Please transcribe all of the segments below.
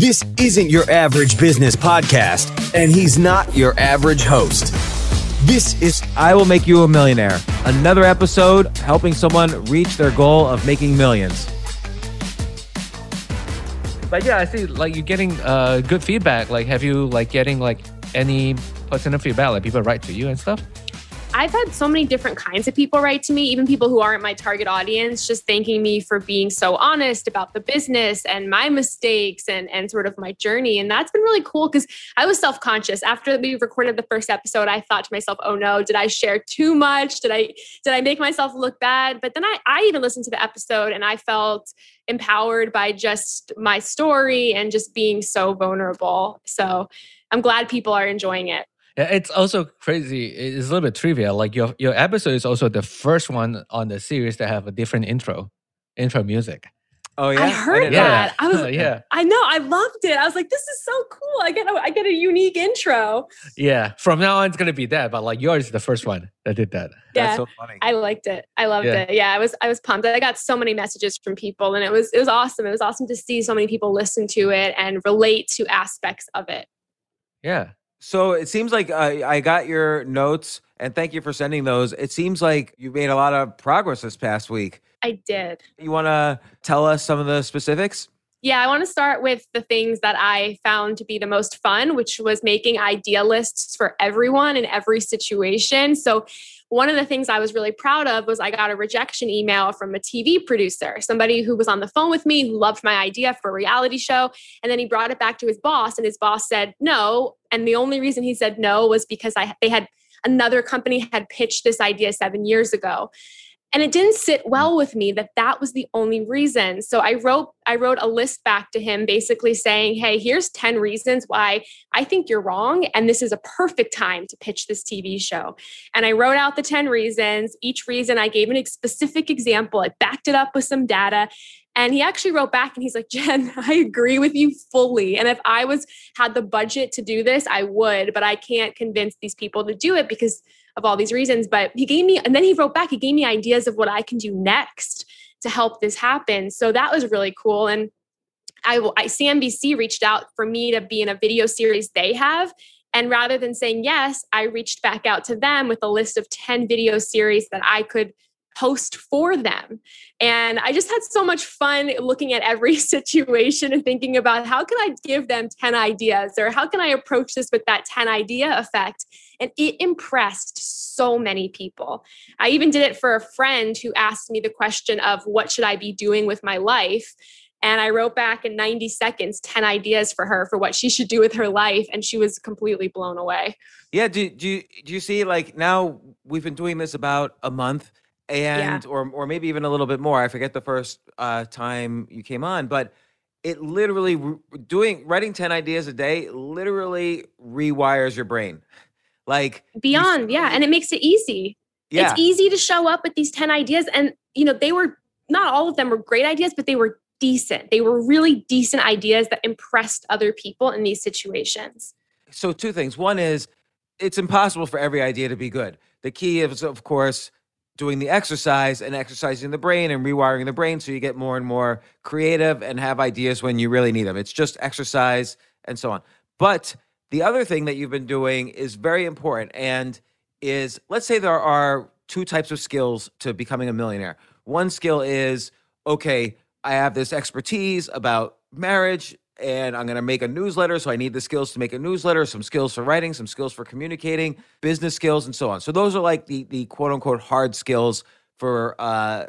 This isn't your average business podcast, and he's not your average host. This is I Will Make You a Millionaire, another episode helping someone reach their goal of making millions. But yeah, I see like you're getting uh, good feedback. Like, have you like getting like any positive feedback? Like people write to you and stuff. I've had so many different kinds of people write to me, even people who aren't my target audience, just thanking me for being so honest about the business and my mistakes and, and sort of my journey. And that's been really cool because I was self conscious. After we recorded the first episode, I thought to myself, oh no, did I share too much? Did I did I make myself look bad? But then I, I even listened to the episode and I felt empowered by just my story and just being so vulnerable. So I'm glad people are enjoying it. Yeah, it's also crazy. It's a little bit trivial. Like your your episode is also the first one on the series that have a different intro, intro music. Oh yeah, I heard know. that. I was yeah, I know, I loved it. I was like, this is so cool. I get a, I get a unique intro. yeah. From now on, it's gonna be that. But like yours is the first one that did that. Yeah. That's so funny. I liked it. I loved Yeah. it. Yeah, I was I was pumped. I got so many messages from people and it was it was awesome. It was awesome to see so many people listen to it and relate to aspects of it. Yeah. So it seems like I, I got your notes, and thank you for sending those. It seems like you made a lot of progress this past week. I did. You want to tell us some of the specifics? Yeah, I want to start with the things that I found to be the most fun, which was making idea lists for everyone in every situation. So, one of the things I was really proud of was I got a rejection email from a TV producer, somebody who was on the phone with me, who loved my idea for a reality show. And then he brought it back to his boss, and his boss said no. And the only reason he said no was because I, they had another company had pitched this idea seven years ago. And it didn't sit well with me that that was the only reason. So i wrote i wrote a list back to him basically saying hey here's 10 reasons why i think you're wrong and this is a perfect time to pitch this tv show. And i wrote out the 10 reasons. Each reason i gave a specific example. I backed it up with some data and he actually wrote back and he's like, Jen, I agree with you fully. And if I was had the budget to do this, I would, but I can't convince these people to do it because of all these reasons. But he gave me, and then he wrote back, he gave me ideas of what I can do next to help this happen. So that was really cool. And I, I CNBC reached out for me to be in a video series they have. And rather than saying yes, I reached back out to them with a list of 10 video series that I could host for them. And I just had so much fun looking at every situation and thinking about how can I give them 10 ideas or how can I approach this with that 10 idea effect. And it impressed so many people. I even did it for a friend who asked me the question of what should I be doing with my life? And I wrote back in 90 seconds 10 ideas for her for what she should do with her life. And she was completely blown away. Yeah. Do, do, do you see, like, now we've been doing this about a month and or or maybe even a little bit more. I forget the first uh, time you came on, but it literally doing writing 10 ideas a day literally rewires your brain. Like you Beyond, yeah. And it makes it easy. yeah. It's easy to show up with these 10 ideas. And, you know, they were not all of them were great ideas, but they were decent. They were really decent ideas that impressed other people in these situations. so two things. One is it's impossible for every idea to be good. The key is of course doing the exercise and exercising the brain and rewiring the brain so you get more and more creative and have ideas when you really need them. It's just exercise and so on. But the other thing that you've been doing is very important and is let's say there are two types of skills to becoming a millionaire. One skill is okay, I have this expertise about marriage and I'm going to make a newsletter. So I need the skills to make a newsletter, some skills for writing, some skills for communicating, business skills, and so on. So those are like the, the quote unquote hard skills for uh,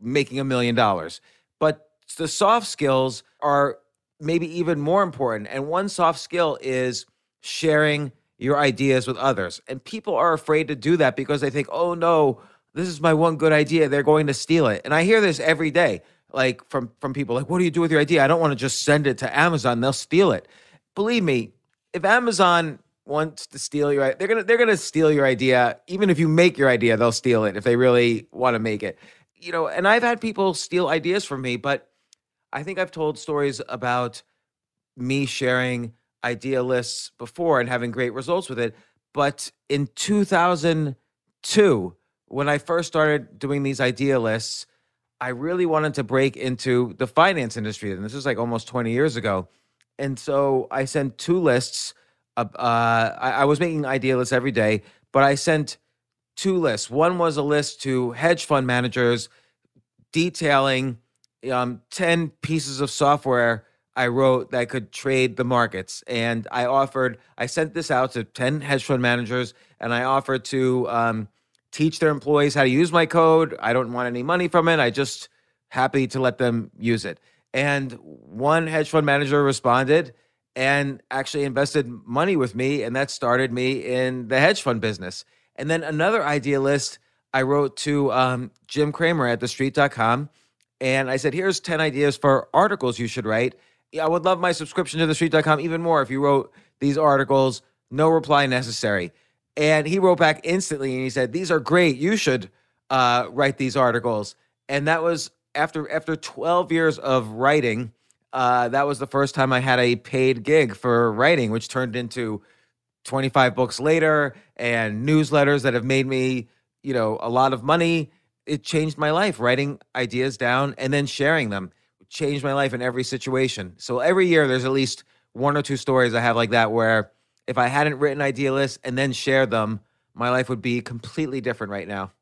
making a million dollars. But the soft skills are maybe even more important. And one soft skill is sharing your ideas with others. And people are afraid to do that because they think, oh no, this is my one good idea. They're going to steal it. And I hear this every day, like from from people, like, what do you do with your idea? I don't want to just send it to Amazon. They'll steal it. Believe me, if Amazon wants to steal your they're gonna they're gonna steal your idea. Even if you make your idea, they'll steal it if they really want to make it. You know, and I've had people steal ideas from me, but I think I've told stories about me sharing idea lists before and having great results with it. But in 2002, when I first started doing these idea lists, I really wanted to break into the finance industry. And this was like almost 20 years ago. And so I sent two lists. Uh, I, I was making idea lists every day, but I sent two lists. One was a list to hedge fund managers detailing um, 10 pieces of software I wrote that could trade the markets. And I offered, I sent this out to 10 hedge fund managers and I offered to um, teach their employees how to use my code. I don't want any money from it. I just happy to let them use it. And one hedge fund manager responded and actually invested money with me. And that started me in the hedge fund business. And then another idea list I wrote to um, Jim Cramer at thestreet.com and I said, here's 10 ideas for articles you should write. I would love my subscription to thestreet.com even more if you wrote these articles, no reply necessary. And he wrote back instantly and he said, These are great. You should uh, write these articles. And that was after after 12 years of writing, uh, that was the first time I had a paid gig for writing, which turned into 25 books later and newsletters that have made me, you know, a lot of money it changed my life writing ideas down and then sharing them changed my life in every situation so every year there's at least one or two stories i have like that where if i hadn't written idea lists and then shared them my life would be completely different right now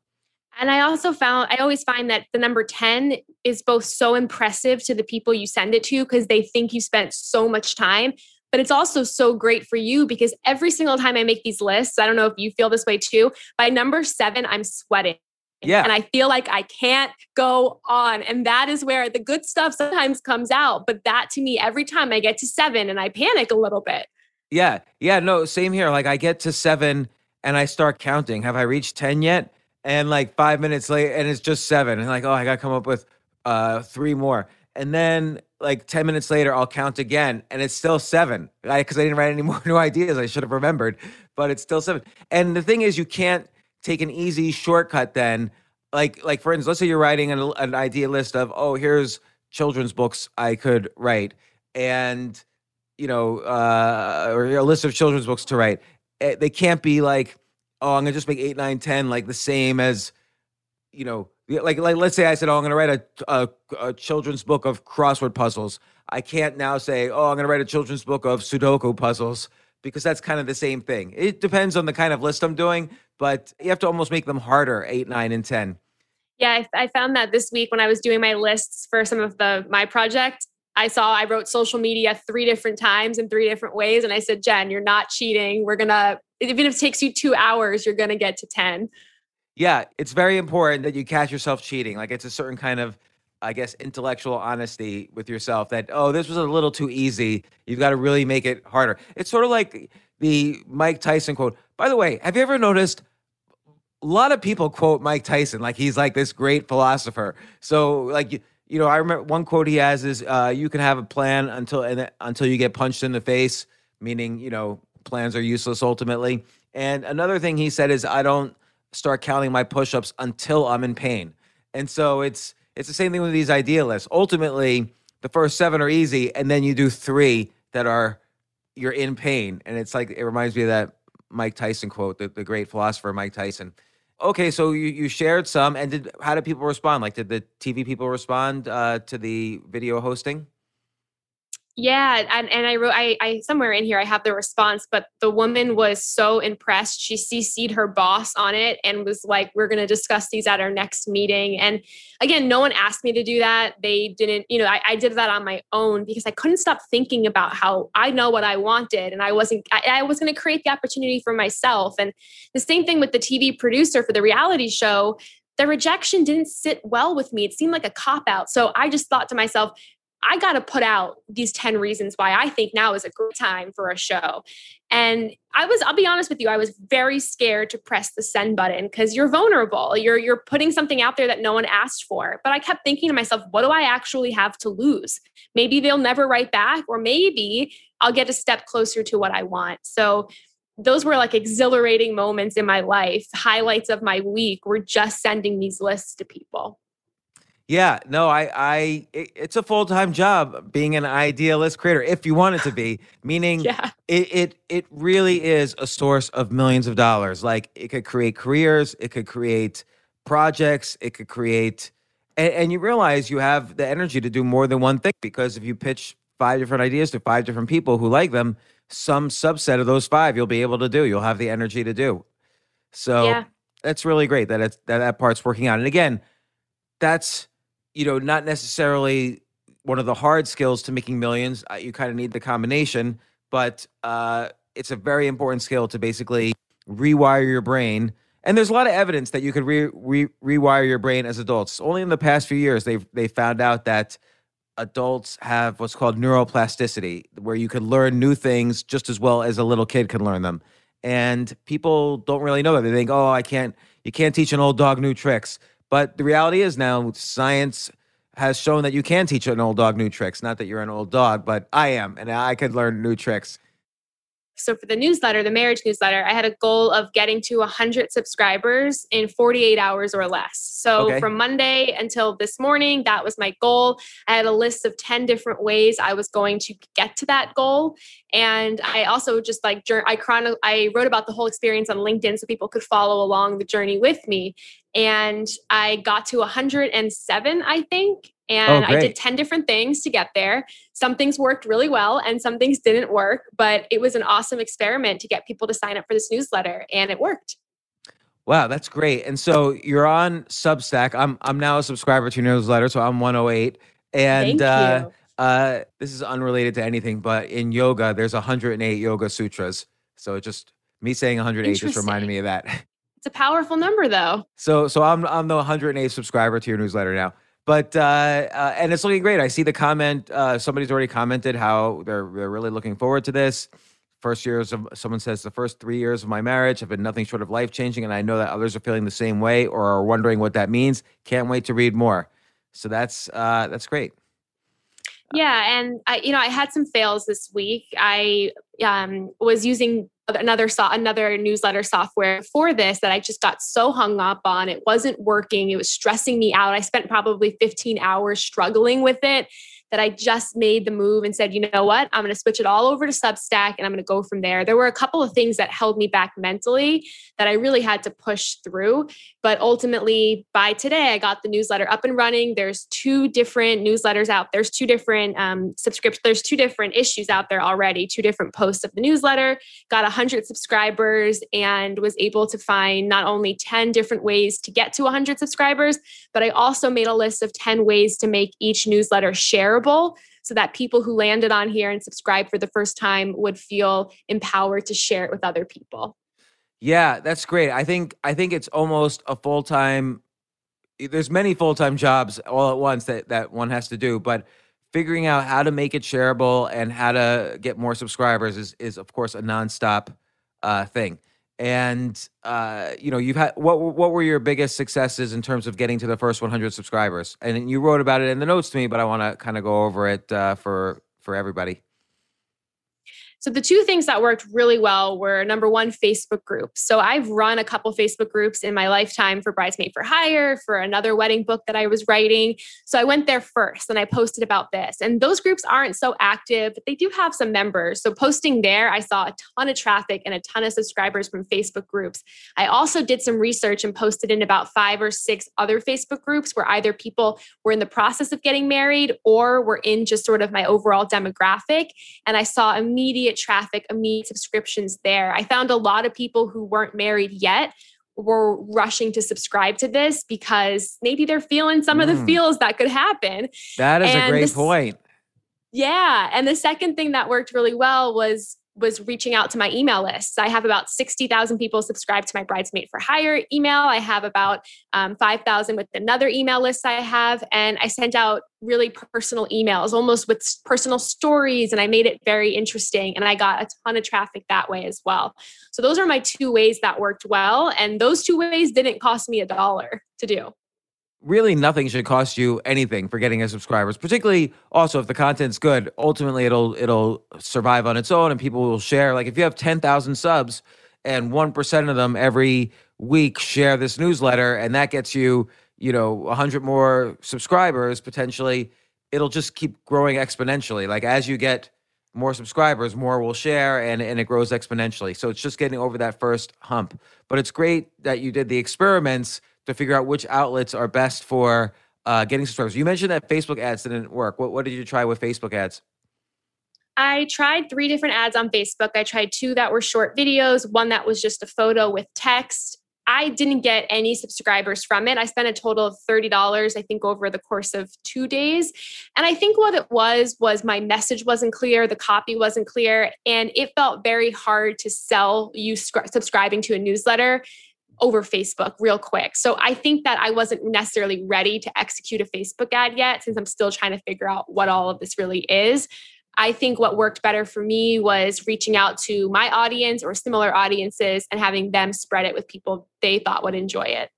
and I also found, I always find that the number 10 is both so impressive to the people you send it to because they think you spent so much time, but it's also so great for you because every single time I make these lists, I don't know if you feel this way too, by number seven, I'm sweating. Yeah. And I feel like I can't go on. And that is where the good stuff sometimes comes out. But that to me, every time I get to seven and I panic a little bit. Yeah. Yeah. No, same here. Like I get to seven and I start counting. Have I reached 10 yet? And like five minutes later, and it's just seven. And like, oh, I got to come up with uh, three more. And then like 10 minutes later, I'll count again and it's still seven. Because I, I didn't write any more new ideas. I should have remembered, but it's still seven. And the thing is, you can't, take an easy shortcut then like like for instance let's say you're writing an, an idea list of oh here's children's books i could write and you know uh or a list of children's books to write eh, they can't be like oh i'm gonna just make eight nine ten like the same as you know like like let's say i said oh i'm gonna write a, a, a children's book of crossword puzzles i can't now say oh i'm gonna write a children's book of sudoku puzzles because that's kind of the same thing. It depends on the kind of list I'm doing, but you have to almost make them harder eight, nine, and 10. Yeah, I, I found that this week when I was doing my lists for some of the my project. I saw I wrote social media three different times in three different ways. And I said, Jen, you're not cheating. We're going to, even if it takes you two hours, you're going to get to 10. Yeah, it's very important that you catch yourself cheating. Like it's a certain kind of I guess, intellectual honesty with yourself that, oh, this was a little too easy. You've got to really make it harder. It's sort of like the Mike Tyson quote. By the way, have you ever noticed a lot of people quote Mike Tyson like he's like this great philosopher? So, like, you, know, I remember one quote he has is, uh, "You can have a plan until and until you get punched in the face," meaning you know plans are useless ultimately. And another thing he said is, "I don't start counting my push-ups until I'm in pain." And so it's it's the same thing with these idea lists. Ultimately, the first seven are easy, and then you do three that are you're in pain. And it's like it reminds me of that Mike Tyson quote, the, the great philosopher Mike Tyson. Okay, so you, you shared some, and did how did people respond? Like, did the TV people respond uh, to the video hosting? Yeah, and, and I wrote I, I somewhere in here I have the response, but the woman was so impressed. She CC'd her boss on it and was like, "We're going to discuss these at our next meeting." And again, no one asked me to do that. They didn't, you know, I, I did that on my own because I couldn't stop thinking about how I know what I wanted, and I wasn't. I, I was going to create the opportunity for myself. And the same thing with the TV producer for the reality show the rejection didn't sit well with me. It seemed like a cop out. So I just thought to myself, I got to put out these 10 reasons why I think now is a great time for a show. And I was, I'll be honest with you, I was very scared to press the send button because you're vulnerable. You're you're putting something out there that no one asked for. But I kept thinking to myself, what do I actually have to lose? Maybe they'll never write back, or maybe I'll get a step closer to what I want. So those were like exhilarating moments in my life. Highlights of my week were just sending these lists to people. Yeah, no, I, I, it, it's a full time job being an idea list creator if you want it to be. Meaning, yeah. it, it, it really is a source of millions of dollars. Like it could create careers, it could create projects, it could create, and, and you realize you have the energy to do more than one thing because if you pitch five different ideas to five different people who like them, some subset of those five you'll be able to do. You'll have the energy to do. So yeah. that's really great that it's that that part's working out. And again, that's you know, not necessarily one of the hard skills to making millions. Uh, you kind of need the combination, but uh, it's a very important skill to basically rewire your brain. And there's a lot of evidence that you could re- re- rewire your brain as adults. Only in the past few years, they've they found out that adults have what's called neuroplasticity, where you can learn new things just as well as a little kid can learn them. And people don't really know that. They think, "Oh, I can't. You can't teach an old dog new tricks." But the reality is now science has shown that you can teach an old dog new tricks. Not that you're an old dog, but I am, and I could learn new tricks. So for the newsletter, the marriage newsletter, I had a goal of getting to 100 subscribers in 48 hours or less. So okay. from Monday until this morning, that was my goal. I had a list of 10 different ways I was going to get to that goal. And I also just like I chrono I wrote about the whole experience on LinkedIn so people could follow along the journey with me and I got to 107, I think. And oh, I did 10 different things to get there. Some things worked really well and some things didn't work, but it was an awesome experiment to get people to sign up for this newsletter and it worked. Wow, that's great. And so you're on Substack. I'm I'm now a subscriber to your newsletter, so I'm 108. And uh, uh, this is unrelated to anything, but in yoga, there's 108 yoga sutras. So just me saying 108 just reminded me of that. A powerful number, though. So, so I'm I'm the 108 subscriber to your newsletter now. But uh, uh, and it's looking great. I see the comment. Uh, somebody's already commented how they're they're really looking forward to this. First years of someone says the first three years of my marriage have been nothing short of life changing, and I know that others are feeling the same way or are wondering what that means. Can't wait to read more. So that's uh, that's great. Yeah, and I, you know, I had some fails this week. I um, was using another so- another newsletter software for this that I just got so hung up on. It wasn't working. It was stressing me out. I spent probably 15 hours struggling with it that I just made the move and said, you know what, I'm going to switch it all over to Substack and I'm going to go from there. There were a couple of things that held me back mentally that I really had to push through. But ultimately, by today, I got the newsletter up and running. There's two different newsletters out. There's two different um, subscriptions. There's two different issues out there already. Two different posts of the newsletter. Got 100 subscribers and was able to find not only 10 different ways to get to 100 subscribers, but I also made a list of 10 ways to make each newsletter shareable so that people who landed on here and subscribed for the first time would feel empowered to share it with other people. Yeah, that's great. I think I think it's almost a full time. There's many full time jobs all at once that that one has to do, but figuring out how to make it shareable and how to get more subscribers is is of course a nonstop uh, thing. And uh, you know, you've had what what were your biggest successes in terms of getting to the first 100 subscribers? And you wrote about it in the notes to me, but I want to kind of go over it uh, for for everybody. So the two things that worked really well were number one, Facebook groups. So I've run a couple Facebook groups in my lifetime for Bridesmaid for Hire, for another wedding book that I was writing. So I went there first and I posted about this. And those groups aren't so active, but they do have some members. So posting there, I saw a ton of traffic and a ton of subscribers from Facebook groups. I also did some research and posted in about five or six other Facebook groups where either people were in the process of getting married or were in just sort of my overall demographic. And I saw immediate immediate traffic, immediate subscriptions there. I found a lot of people who weren't married yet were rushing to subscribe to this because maybe they're feeling some mm. of the mm. feels that could happen. That is and a great this, point. Yeah. And the second thing that worked really well was was reaching out to my email lists. I have about 60,000 people subscribed to my Bridesmaid for Hire email. I have about um, 5,000 with another email list I have. And I sent out really personal emails, almost with personal stories. And I made it very interesting. And I got a ton of traffic that way as well. So those are my two ways that worked well. And those two ways didn't cost me a dollar to do really nothing should cost you anything for getting a subscribers particularly also if the content's good ultimately it'll it'll survive on its own and people will share. Like if you have 10,000 subs and 1% of them every week share this newsletter and that gets you you know 100 more subscribers potentially it'll just keep growing exponentially. Like as you get more subscribers more will share and and it grows exponentially. So it's just getting over that first hump. But it's great that you did the experiments to figure out which outlets are best for uh, getting subscribers. You mentioned that Facebook ads didn't work. What, what did you try with Facebook ads? I tried three different ads on Facebook. I tried two that were short videos, one that was just a photo with text. I didn't get any subscribers from it. I spent a total of $30, I think, over the course of two days. And I think what it was was my message wasn't clear, the copy wasn't clear, and it felt very hard to sell you subscribing to a newsletter over Facebook real quick. So I think that I wasn't necessarily ready to execute a Facebook ad yet since I'm still trying to figure out what all of this really is. I think what worked better for me was reaching out to my audience or similar audiences and having them spread it with people they thought would enjoy it.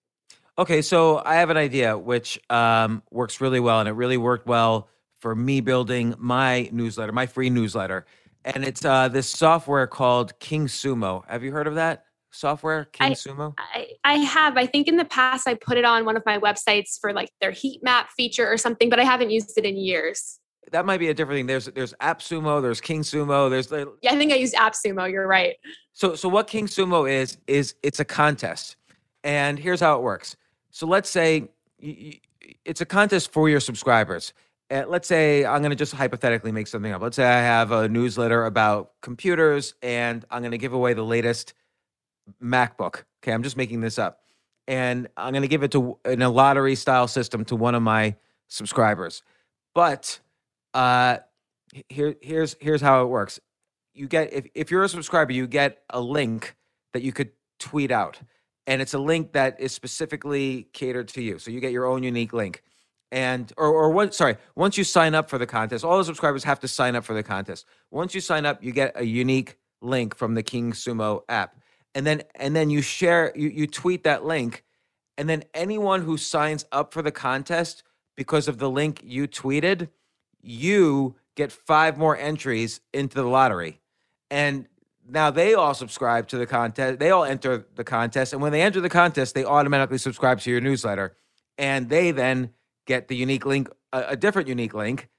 Okay, so I have an idea which um, works really well, and it really worked well for me building my newsletter, my free newsletter. And it's uh, this software called King Sumo. Have you heard of that? Software, King I, Sumo? I, I have. I think in the past I put it on one of my websites for like their heat map feature or something, but I haven't used it in years. That might be a different thing. There's there's AppSumo, there's King Sumo, there's Yeah, I think I used AppSumo, you're right. So so what King Sumo is is it's a contest. And here's how it works. So let's say you, you, it's a contest for your subscribers. Uh, let's say I'm going to just hypothetically make something up. Let's say I have a newsletter about computers and I'm going to give away the latest MacBook. Okay, I'm just making this up. And I'm going to give it to in a lottery style system to one of my subscribers. But uh here here's here's how it works. You get if if you're a subscriber, you get a link that you could tweet out. And it's a link that is specifically catered to you. So you get your own unique link. And or or what sorry, once you sign up for the contest, all the subscribers have to sign up for the contest. Once you sign up, you get a unique link from the King Sumo app and then and then you share you you tweet that link and then anyone who signs up for the contest because of the link you tweeted you get five more entries into the lottery. And now they all subscribe to the contest they all enter the contest and when they enter the contest they automatically subscribe to your newsletter. And they then get the unique link a, a different unique link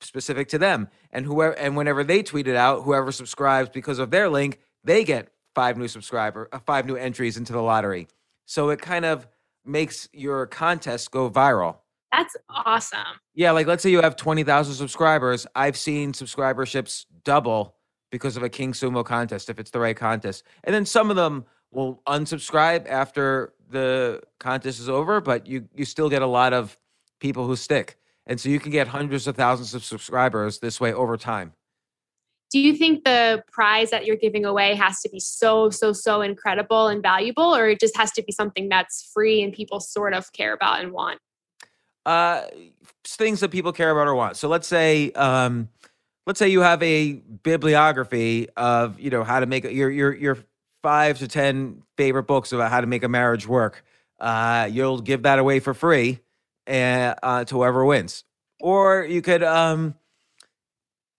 specific to them. And whoever and whenever they tweet it out whoever subscribes because of their link they get five new subscriber, uh, five new entries into the lottery. So it kind of makes your contest go viral. That's awesome. Yeah, like let's say you have 20,000 subscribers. I've seen subscriberships double because of a King Sumo contest if it's the right contest. And then some of them will unsubscribe after the contest is over, but you you still get a lot of people who stick. And so you can get hundreds of thousands of subscribers this way over time do you think the prize that you're giving away has to be so so so incredible and valuable or it just has to be something that's free and people sort of care about and want? Uh things that people care about or want. So let's say um let's say you have a bibliography of you know how to make your your your five to ten favorite books about how to make a marriage work. Uh you'll give that away for free and uh, to whoever wins. Or you could um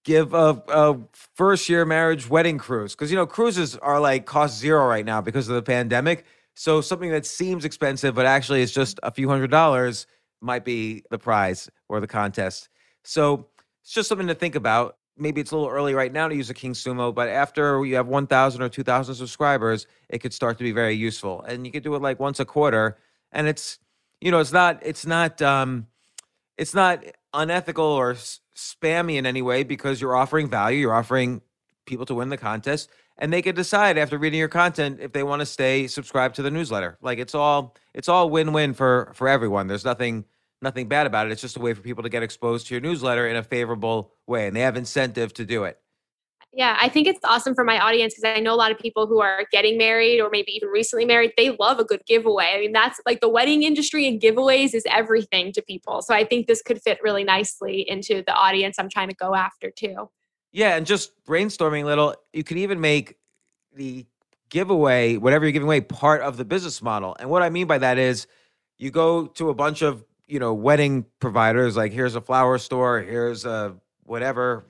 give a, a first year marriage wedding cruise because you know cruises are like cost zero right now because of the pandemic. So something that seems expensive but actually is just a few hundred dollars might be the prize or the contest. So it's just something to think about. Maybe it's a little early right now to use a King Sumo, but after you have 1,000 or 2,000 subscribers, it could start to be very useful. And you could do it like once a quarter. And it's, you know, it's not, it's not, um, it's not unethical or spammy in any way because you're offering value. You're offering people to win the contest, and they can decide after reading your content if they want to stay subscribed to the newsletter. Like it's all it's all win win for for everyone. There's nothing nothing bad about it. It's just a way for people to get exposed to your newsletter in a favorable way, and they have incentive to do it. Yeah, I think it's awesome for my audience because I know a lot of people who are getting married or maybe even recently married. They love a good giveaway. I mean, that's like the wedding industry and giveaways is everything to people. So I think this could fit really nicely into the audience I'm trying to go after too. Yeah, and just brainstorming a little, you could even make the giveaway, whatever you're giving away, part of the business model. And what I mean by that is you go to a bunch of, you know, wedding providers, like here's a flower store, here's a whatever,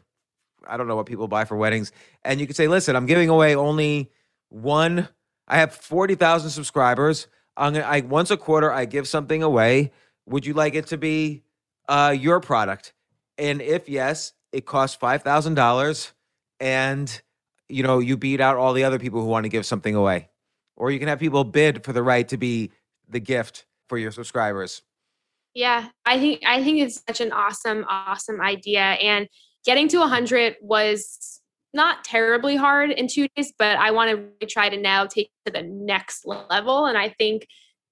I don't know what people buy for weddings. And you could say, listen, I'm giving away only one, I have 40,000 subscribers. I'm gonna, I once a quarter, I give something away. Would you like it to be uh, your product? And if yes, it costs five thousand dollars, and you know you beat out all the other people who want to give something away, or you can have people bid for the right to be the gift for your subscribers. Yeah, I think I think it's such an awesome, awesome idea. And getting to 100 was not terribly hard in two days, but I want to really try to now take to the next level. And I think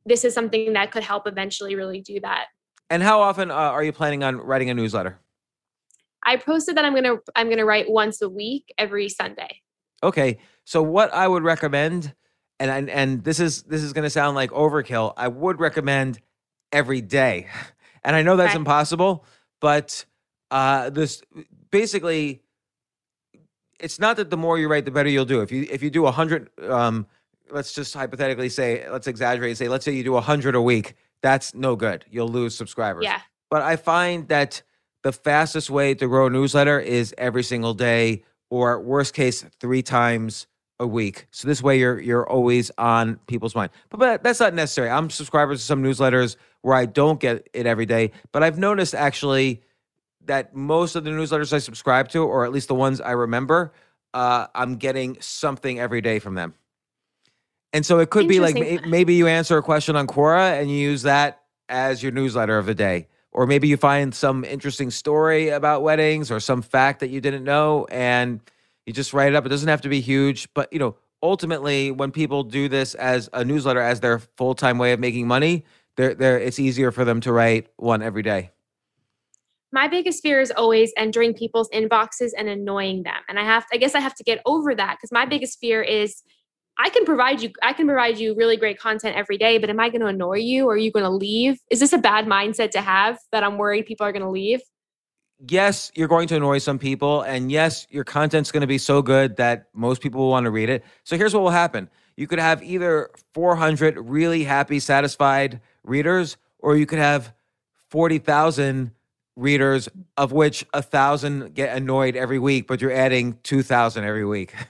this is something that could help eventually really do that. And how often uh, are you planning on writing a newsletter? I posted that I'm gonna I'm gonna write once a week every Sunday. Okay, so what I would recommend, and and, and this is this is going to sound like overkill. I would recommend every day, and I know that's Okay. impossible, but uh, this basically, it's not that the more you write, the better you'll do. If you if you do a hundred, um, let's just hypothetically say, let's exaggerate, and say, let's say you do a hundred a week, that's no good. You'll lose subscribers. Yeah. But I find that the fastest way to grow a newsletter is every single day, or worst case, three times a week. So this way you're you're always on people's mind. But, but that's not necessary. I'm subscribers to some newsletters where I don't get it every day. But I've noticed actually that most of the newsletters I subscribe to, or at least the ones I remember, uh, I'm getting something every day from them. And so it could be like may- maybe you answer a question on Quora and you use that as your newsletter of the day. Or maybe you find some interesting story about weddings or some fact that you didn't know and you just write it up. It doesn't have to be huge, but you know, ultimately when people do this as a newsletter as their full-time way of making money, they're, they're, it's easier for them to write one every day. My biggest fear is always entering people's inboxes and annoying them. And i have i guess i have to get over that because my biggest fear is i can provide you i can provide you really great content every day but am i going to annoy you? Or are you going to leave? Is this a bad mindset to have that i'm worried people are going to leave? Yes, you're going to annoy some people, and yes, your content's going to be so good that most people will want to read it. So here's what will happen: you could have either 400 really happy, satisfied readers, or you could have 40,000 readers, of which a thousand get annoyed every week, but you're adding 2,000 every week.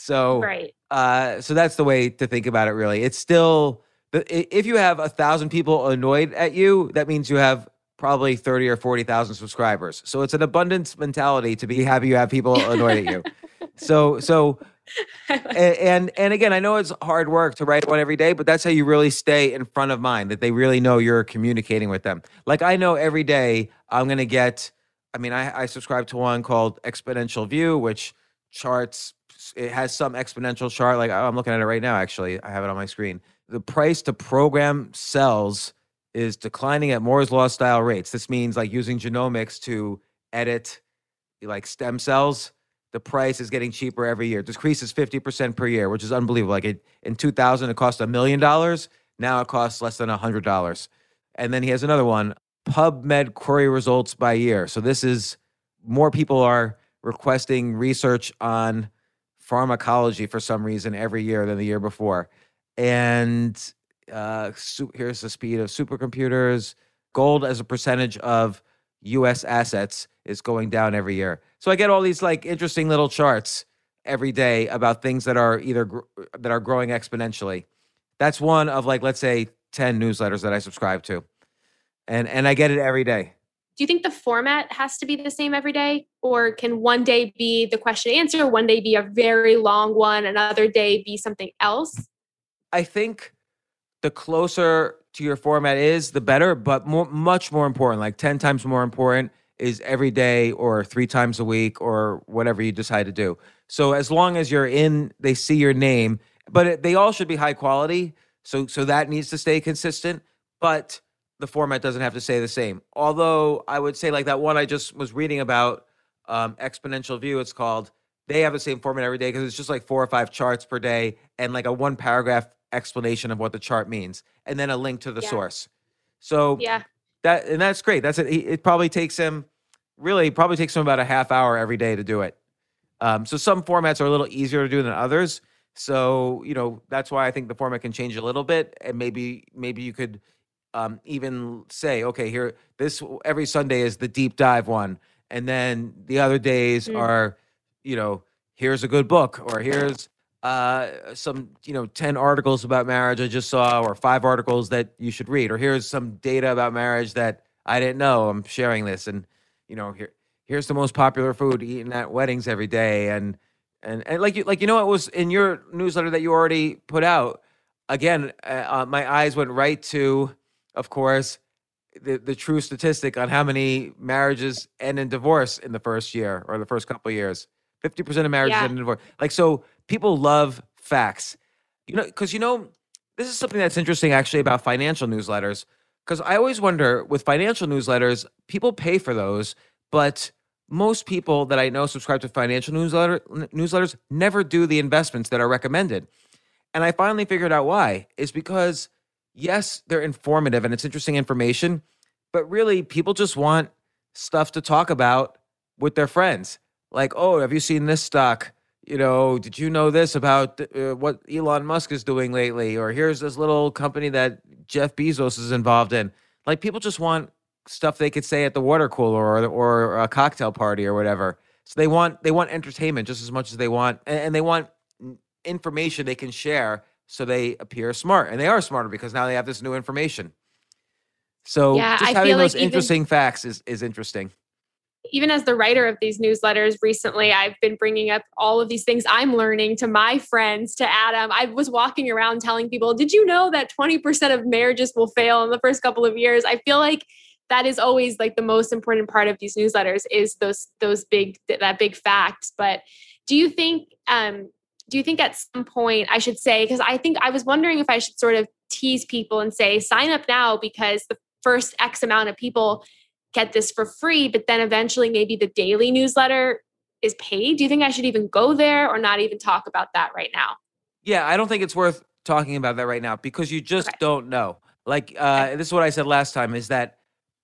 So right uh, so that's the way to think about it. Really, it's still the- if you have a thousand people annoyed at you, that means you have probably thirty or forty thousand subscribers. So it's an abundance mentality to be happy you have people annoyed at you. So so and and again, I know it's hard work to write one every day, but that's how you really stay in front of mind. That they really know you're communicating with them. Like I know every day I'm gonna get. I mean, I, I subscribe to one called Exponential View, which charts. It has some exponential chart. Like I'm looking at it right now. Actually, I have it on my screen. The price to program cells is declining at Moore's law style rates. This means like using genomics to edit like stem cells. The price is getting cheaper every year. Decreases 50% per year, which is unbelievable. Like it, in 2000, it cost a million dollars. Now it costs less than a hundred dollars. And then he has another one, PubMed query results by year. So this is more people are requesting research on pharmacology for some reason every year than the year before. And uh, here's the speed of supercomputers. Gold as a percentage of U.S. assets is going down every year. So I get all these like interesting little charts every day about things that are either gr- that are growing exponentially. That's one of like let's say 10 newsletters that I subscribe to. And and I get it every day. Do you think the format has to be the same every day or can one day be the question answer, one day be a very long one, another day be something else? I think the closer to your format is, the better, but more, much more important, like 10 times more important, is every day or three times a week or whatever you decide to do. So as long as you're in, they see your name, but it, they all should be high quality. So so that needs to stay consistent, but the format doesn't have to stay the same. Although I would say like that one I just was reading about, um, Exponential View, it's called. They have the same format every day because it's just like four or five charts per day and like a one paragraph explanation of what the chart means, and then a link to the Yeah. source. So Yeah. That and that's great. That's it. It probably takes him really probably takes him about a half hour every day to do it. Um, so some formats are a little easier to do than others. So you know that's why I think the format can change a little bit, and maybe maybe you could um, even say, okay, here this every Sunday is the deep dive one, and then the other days Mm. are you know here's a good book or here's uh some you know 10 articles about marriage i just saw or five articles that you should read or here's some data about marriage that i didn't know i'm sharing this and you know here here's the most popular food eaten at weddings every day and and and like you like you know it was in your newsletter that you already put out? Again uh, uh, my eyes went right to of course the, the true statistic on how many marriages end in divorce in the first year or the first couple years 50% of marriages Yeah. end in divorce. Like so people love facts. You know because you know this is something that's interesting actually about financial newsletters. Because i always wonder with financial newsletters people pay for those but most people that i know subscribe to financial newsletter newsletters never do the investments that are recommended. And i finally figured out why. Is because yes they're informative and it's interesting information but really people just want stuff to talk about with their friends like oh have you seen this stock you know, did you know this about uh, what Elon Musk is doing lately? Or here's this little company that Jeff Bezos is involved in. Like people just want stuff they could say at the water cooler or or a cocktail party or whatever. So they want they want entertainment just as much as they want, and, and they want information they can share so they appear smart, and they are smarter because now they have this new information. So Yeah, just I having feel like those even- interesting facts is is interesting. Even as the writer of these newsletters recently i've been bringing up all of these things i'm learning to my friends to adam. I was walking around telling people did you know that 20% of marriages will fail in the first couple of years? I feel like that is always like the most important part of these newsletters is those those big that big fact but do you think um do you think at some point i should say because i think i was wondering if i should sort of tease people and say sign up now because the first x amount of people get this for free, but then eventually maybe the daily newsletter is paid. Do you think I should even go there or not even talk about that right now? Yeah, I don't think it's worth talking about that right now because you just Okay. don't know. Like uh, this is what I said last time: is that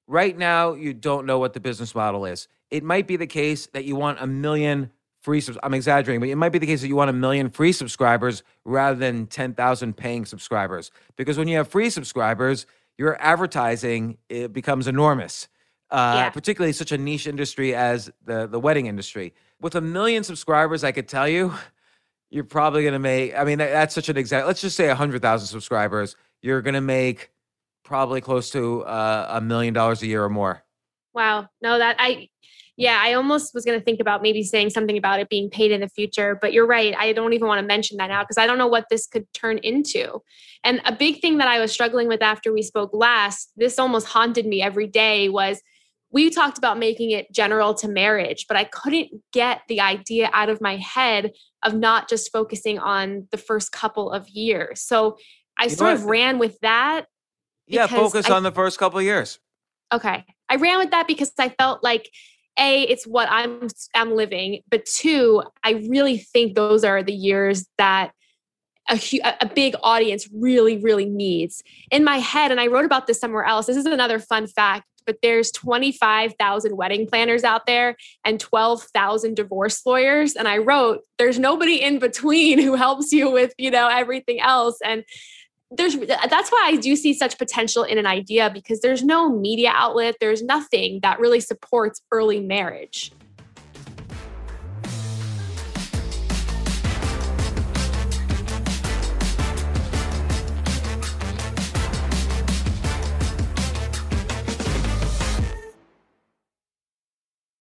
right now you don't know what the business model is. It might be the case that you want a million free. Subs- I'm exaggerating, but it might be the case that you want a million free subscribers rather than ten thousand paying subscribers. Because when you have free subscribers, your advertising it becomes enormous. Uh, Yeah. Particularly such a niche industry as the the wedding industry. With a million subscribers, I could tell you, you're probably going to make i mean that, that's such an exact let's just say a 100000 subscribers you're going to make probably close to uh, a million dollars a year or more Wow. No, that I, yeah, I almost was going to think about maybe saying something about it being paid in the future, but you're right. I don't even want to mention that now because I don't know what this could turn into. And a big thing that I was struggling with after we spoke last, this almost haunted me every day was we talked about making it general to marriage, but I couldn't get the idea out of my head of not just focusing on the first couple of years. So I You sort of ran with that yeah focus I- on the first couple of years Okay. I ran with that because I felt like a it's what I'm I'm living, but two, I really think those are the years that a a big audience really really needs. In my head and I wrote about this somewhere else. This is another fun fact, but there's 25,000 wedding planners out there and 12,000 divorce lawyers and I wrote there's nobody in between who helps you with, you know, everything else and there's that's why I do see such potential in an idea because there's no media outlet, there's nothing that really supports early marriage.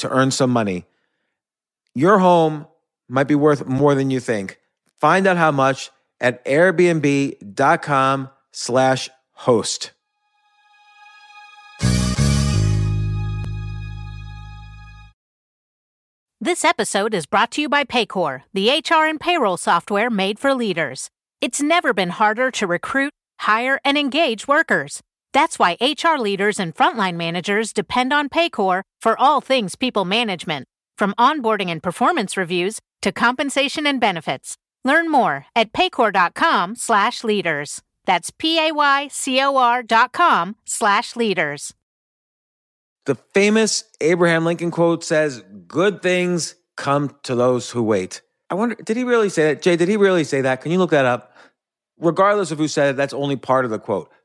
to earn some money. Your home might be worth more than you think. Find out how much at airbnb.com slash host. This episode is brought to you by Paycor, the HR and payroll software made for leaders. It's never been harder to recruit, hire, and engage workers. That's why HR leaders and frontline managers depend on Paycor for all things people management, from onboarding and performance reviews to compensation and benefits. Learn more at paycor.com/leaders. That's p a y c o r dot com slash leaders. The famous Abraham Lincoln quote says, "Good things come to those who wait." I wonder, did he really say that? Jay, did he really say that? Can you look that up? Regardless of who said it, that's only part of the quote.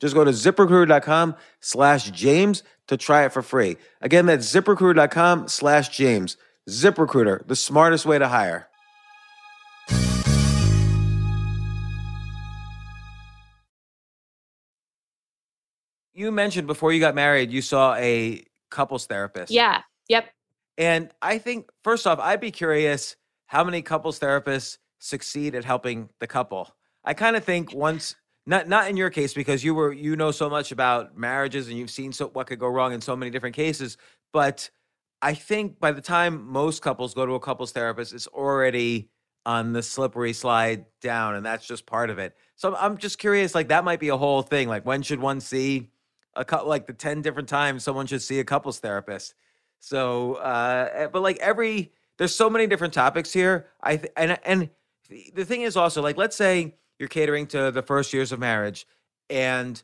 Just go to ziprecruiter.com slash James to try it for free. Again, that's ziprecruiter.com slash James. ZipRecruiter, the smartest way to hire. You mentioned before you got married, you saw a couples therapist. Yeah. Yep. And I think, first off, I'd be curious how many couples therapists succeed at helping the couple. I kind of think once not not in your case because you were you know so much about marriages and you've seen so what could go wrong in so many different cases but i think by the time most couples go to a couples therapist it's already on the slippery slide down and that's just part of it. So i'm just curious like that might be a whole thing like when should one see a couple like the 10 different times someone should see a couples therapist? So uh but like every there's so many different topics here i th- and and the thing is also like let's say you're catering to the first years of marriage. And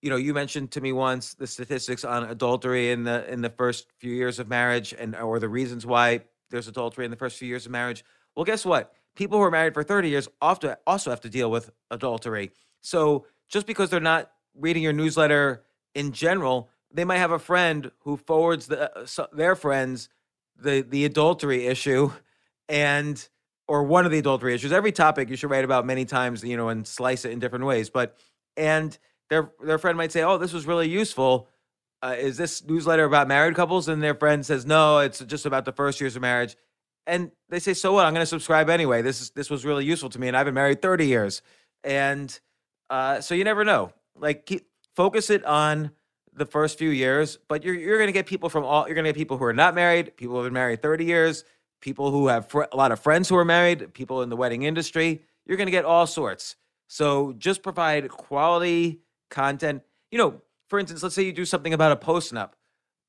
you know you mentioned to me once the statistics on adultery in the in the first few years of marriage and or the reasons why there's adultery in the first few years of marriage. Well guess what? People who are married for 30 years often also have to deal with adultery. So just because they're not reading your newsletter in general they might have a friend who forwards the, uh, their friends the the adultery issue, and or one of the adultery issues. Every topic you should write about many times, you know, and slice it in different ways. But and their their friend might say, "Oh, this was really useful." Uh, is this newsletter about married couples? And their friend says, "No, it's just about the first years of marriage." And they say, "So what? I'm going to subscribe anyway. This is this was really useful to me, and I've been married 30 years." And uh, so you never know. Like keep, focus it on the first few years, but you're you're going to get people from all. You're going to get people who are not married, people who have been married 30 years, people who have fr- a lot of friends who are married, people in the wedding industry. You're going to get all sorts. So just provide quality content. You know, for instance, let's say you do something about a postnup,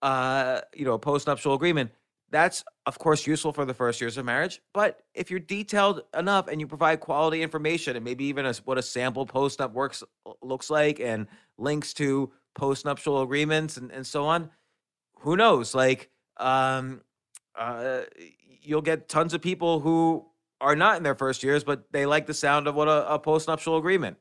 uh, you know, a postnuptial agreement. That's of course useful for the first years of marriage. But if you're detailed enough and you provide quality information and maybe even a, what a sample postnup works looks like and links to postnuptial agreements and, and so on, who knows? Like, um, uh, you'll get tons of people who are not in their first years, but they like the sound of what a, a postnuptial agreement.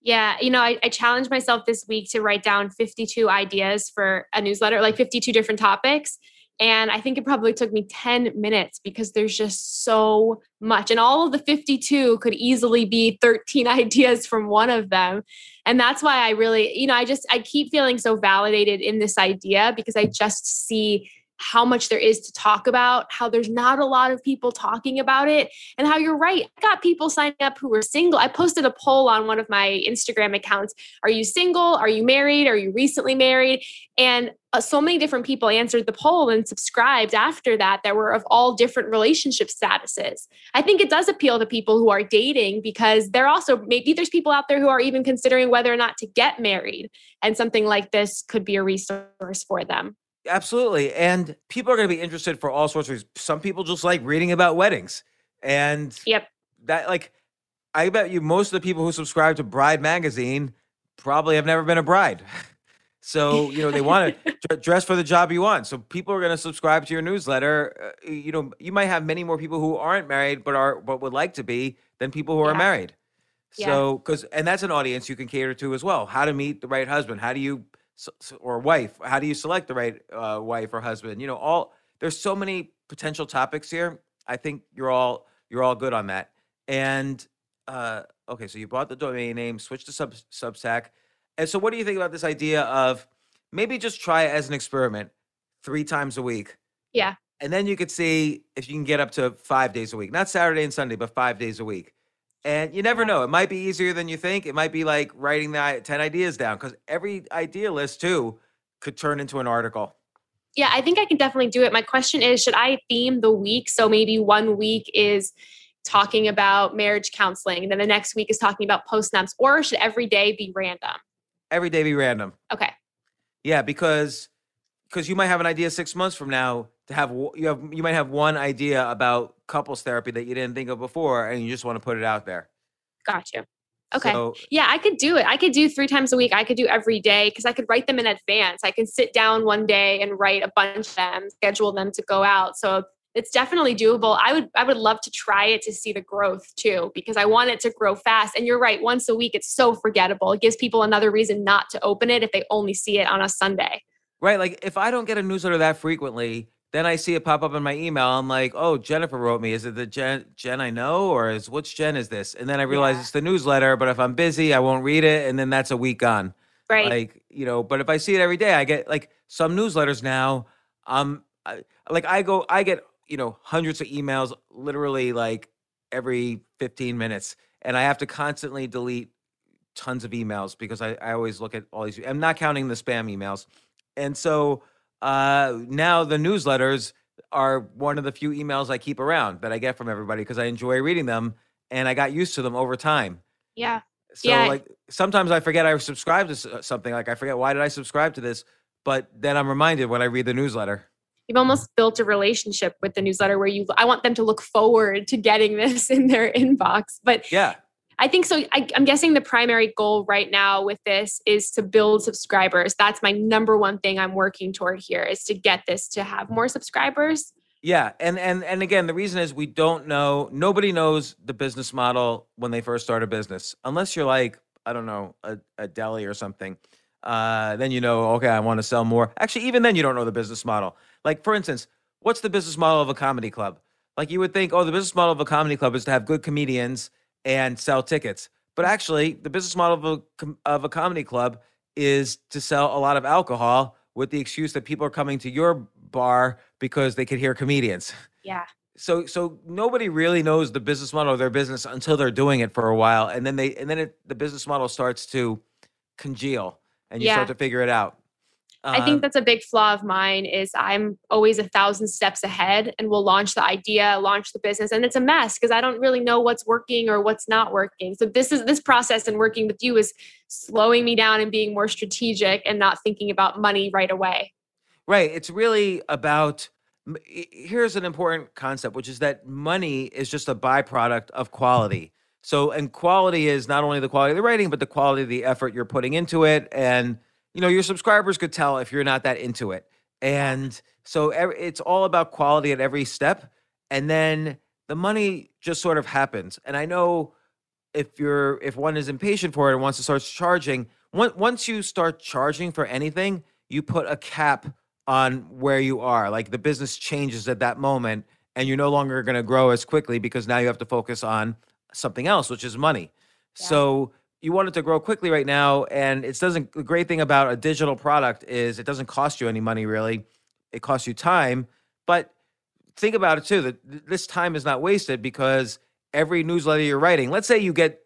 Yeah, you know, I, I, challenged myself this week to write down 52 ideas for a newsletter, like 52 different topics. And I think it probably took me 10 minutes because there's just so much. And all of the 52 could easily be 13 ideas from one of them. And that's why I really, you know, I just, I keep feeling so validated in this idea because I just see how much there is to talk about, how there's not a lot of people talking about it, and how you're right. I got people signing up who were single. I posted a poll on one of my Instagram accounts Are you single? Are you married? Are you recently married? And uh, so many different people answered the poll and subscribed after that that were of all different relationship statuses. I think it does appeal to people who are dating because they're also maybe there's people out there who are even considering whether or not to get married, and something like this could be a resource for them. Absolutely. And people are going to be interested for all sorts of reasons. Some people just like reading about weddings. And yep. That like I bet you most of the people who subscribe to Bride magazine probably have never been a bride. So, you know, they want to dress for the job you want. So people are going to subscribe to your newsletter. Uh, you know, you might have many more people who aren't married but are but would like to be than people who yeah. are married. So, yeah. cuz and that's an audience you can cater to as well. How to meet the right husband? How do you or wife? How do you select the right uh, wife or husband? You know, all there's so many potential topics here. I think you're all you're all good on that. And uh, okay, so you bought the domain name, switched to sub Substack, and so what do you think about this idea of maybe just try it as an experiment, three times a week? Yeah. And then you could see if you can get up to five days a week, not Saturday and Sunday, but five days a week. And you never know. It might be easier than you think. It might be like writing the 10 ideas down because every idea list, too, could turn into an article. Yeah, I think I can definitely do it. My question is should I theme the week? So maybe one week is talking about marriage counseling, and then the next week is talking about post nups, or should every day be random? Every day be random. Okay. Yeah, because because you might have an idea six months from now to have you have you might have one idea about couples therapy that you didn't think of before and you just want to put it out there. Got you okay. So, yeah i could do it. I could do three times a week. I could do every day because i could write them in advance. I can sit down one day and write a bunch of them schedule them to go out. So it's definitely doable. I would i would love to try it to see the growth too because i want it to grow fast. And you're right once a week it's so forgettable. It gives people another reason not to open it if they only see it on a sunday. Right like if i don't get a newsletter that frequently then I see it pop up in my email. I'm like, oh, Jennifer wrote me. Is it the Jen Jen I know, or is which Jen is this? And then I realize yeah. it's the newsletter. But if I'm busy, I won't read it, and then that's a week gone. Right. Like you know. But if I see it every day, I get like some newsletters now. Um, I, like I go, I get you know hundreds of emails, literally like every 15 minutes, and I have to constantly delete tons of emails because I, I always look at all these. I'm not counting the spam emails, and so uh, now the newsletters are one of the few emails I keep around that I get from everybody because I enjoy reading them and I got used to them over time. Yeah. So yeah. like sometimes I forget I subscribed to something like I forget why did I subscribe to this, but then I'm reminded when I read the newsletter. You've almost built a relationship with the newsletter where you I want them to look forward to getting this in their inbox. But yeah. I think so. I, am guessing the primary goal right now with this is to build subscribers. That's my number one thing I'm working toward here is to get this to have more subscribers. Yeah, and and and again, the reason is we don't know. Nobody knows the business model when they first start a business, unless you're like I don't know a, a deli or something. Uh, then you know, okay, I want to sell more. Actually, even then, you don't know the business model. Like for instance, what's the business model of a comedy club? Like you would think, oh, the business model of a comedy club is to have good comedians and sell tickets. But actually, the business model of a, of a comedy club is to sell a lot of alcohol with the excuse that people are coming to your bar because they could hear comedians. Yeah. So so nobody really knows the business model of their business until they're doing it for a while and then they and then it, the business model starts to congeal and you Yeah. start to figure it out. I Um, think that's a big flaw of mine is I'm always a thousand steps ahead and will launch the idea, launch the business and it's a mess because I don't really know what's working or what's not working. So this is this process and working with you is slowing me down and being more strategic and not thinking about money right away. Right. It's really about. Here's an important concept, which is that money is just a byproduct of quality. So, and quality is not only the quality of the writing, but the quality of the effort you're putting into it. And, you know, your subscribers could tell if you're not that into it. And so it's all about quality at every step. And then the money just sort of happens. And I know if you're if one is impatient for it and wants to start charging, on- once you start charging for anything, you put a cap on where you are. Like the business changes at that moment, and you're no longer going to grow as quickly because now you have to focus on something else, which is money. So you want it to grow quickly right now, and it doesn't. The great thing about a digital product is it doesn't cost you any money really. It costs you time, but think about it too that this time is not wasted because every newsletter you're writing, let's say you get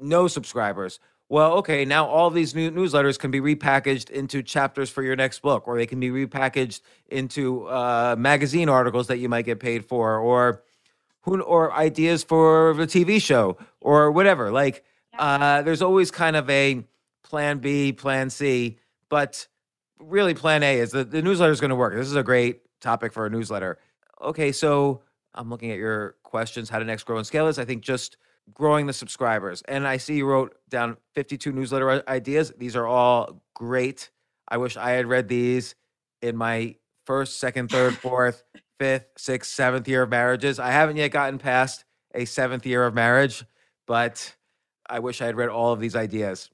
no subscribers. Well, okay, now all these new newsletters can be repackaged into chapters for your next book, or they can be repackaged into uh, magazine articles that you might get paid for, or who or ideas for the TV show, or whatever. Like, uh, there's always kind of a plan B, plan C, but really plan A is that the newsletter is going to work. This is a great topic for a newsletter. Okay, so I'm looking at your questions. How to next grow and scale this? I think just growing the subscribers. And I see you wrote down 52 newsletter ideas. These are all great. I wish I had read these in my first, second, third, fourth, fifth, sixth, seventh year of marriages. I haven't yet gotten past a seventh year of marriage, but I wish I had read all of these ideas.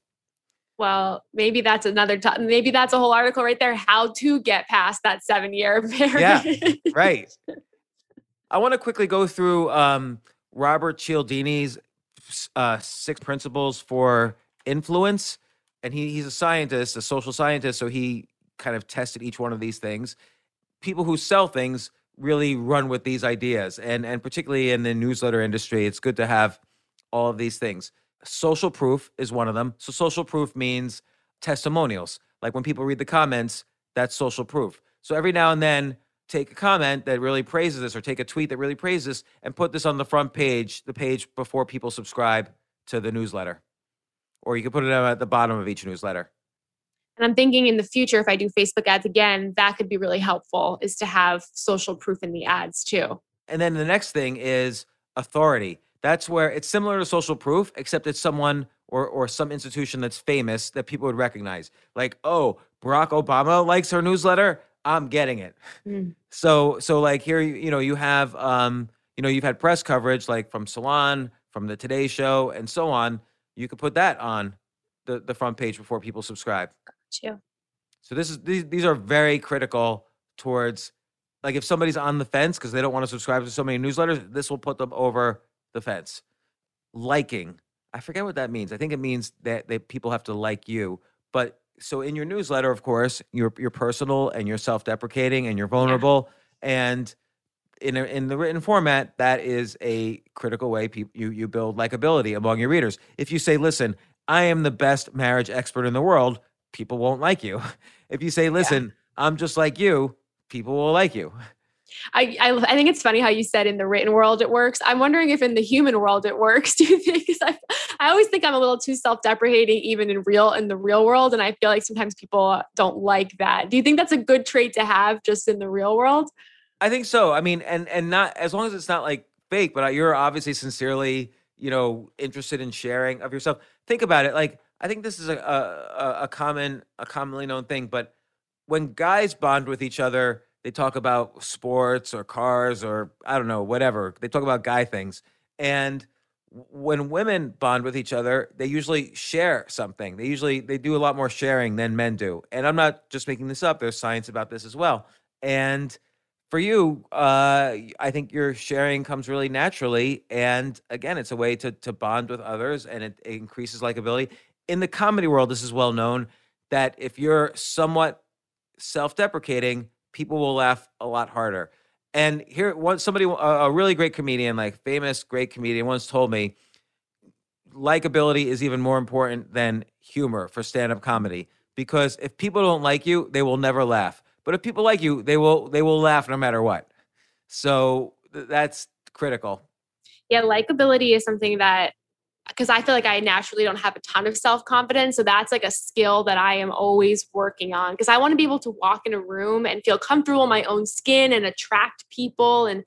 Well, maybe that's another time. Maybe that's a whole article right there. How to get past that seven year marriage. Yeah, right. I want to quickly go through um, Robert Cialdini's uh, six principles for influence. And he, he's a scientist, a social scientist. So he kind of tested each one of these things. People who sell things really run with these ideas. And, and particularly in the newsletter industry, it's good to have all of these things. Social proof is one of them. So social proof means testimonials. Like when people read the comments, that's social proof. So every now and then, take a comment that really praises this or take a tweet that really praises this and put this on the front page, the page before people subscribe to the newsletter. Or you could put it at the bottom of each newsletter. And I'm thinking in the future, if I do Facebook ads again, that could be really helpful is to have social proof in the ads too. And then the next thing is authority. That's where it's similar to social proof, except it's someone or or some institution that's famous that people would recognize. Like, oh, Barack Obama likes our newsletter. I'm getting it. Mm. So so like here you you know you have um you know you've had press coverage like from Salon, from the Today Show, and so on. You could put that on the the front page before people subscribe. Too. So this is these these are very critical towards like if somebody's on the fence because they don't want to subscribe to so many newsletters, this will put them over the fence. Liking. I forget what that means. I think it means that, that people have to like you. But so in your newsletter, of course, you're you're personal and you're self-deprecating and you're vulnerable. And in a, in the written format, that is a critical way peop you you build likability among your readers. If you say, "Listen, I am the best marriage expert in the world," people won't like you. If you say, "Listen, I'm just like you," people will like you. I, I I think it's funny how you said in the written world it works. I'm wondering if in the human world it works. Do you think? 'Cause I, I always think I'm a little too self-deprecating, even in real in the real world, and I feel like sometimes people don't like that. Do you think that's a good trait to have just in the real world? I think so. I mean, and and not as long as it's not like fake, but uh, you're obviously sincerely, you know, interested in sharing of yourself. Think about it. Like I think this is a, a- a common a commonly known thing, but when guys bond with each other, they talk about sports or cars or I don't know, whatever. They talk about guy things. And when women bond with each other, they usually share something. They usually they do a lot more sharing than men do. And I'm not just making this up. There's science about this as well. And for you, uh, I think your sharing comes really naturally, and again, it's a way to to bond with others, and it, it increases likability. In the comedy world, this is well known that if you're somewhat self-deprecating, people will laugh a lot harder. And here, one somebody, a, a really great comedian, like famous great comedian, once told me, likability is even more important than humor for stand-up comedy because if people don't like you, they will never laugh. But if people like you, they will they will laugh no matter what. So th- that's critical. Yeah, likability is something that because I feel like I naturally don't have a ton of self confidence. So that's like a skill that I am always working on because I want to be able to walk in a room and feel comfortable in my own skin and attract people. And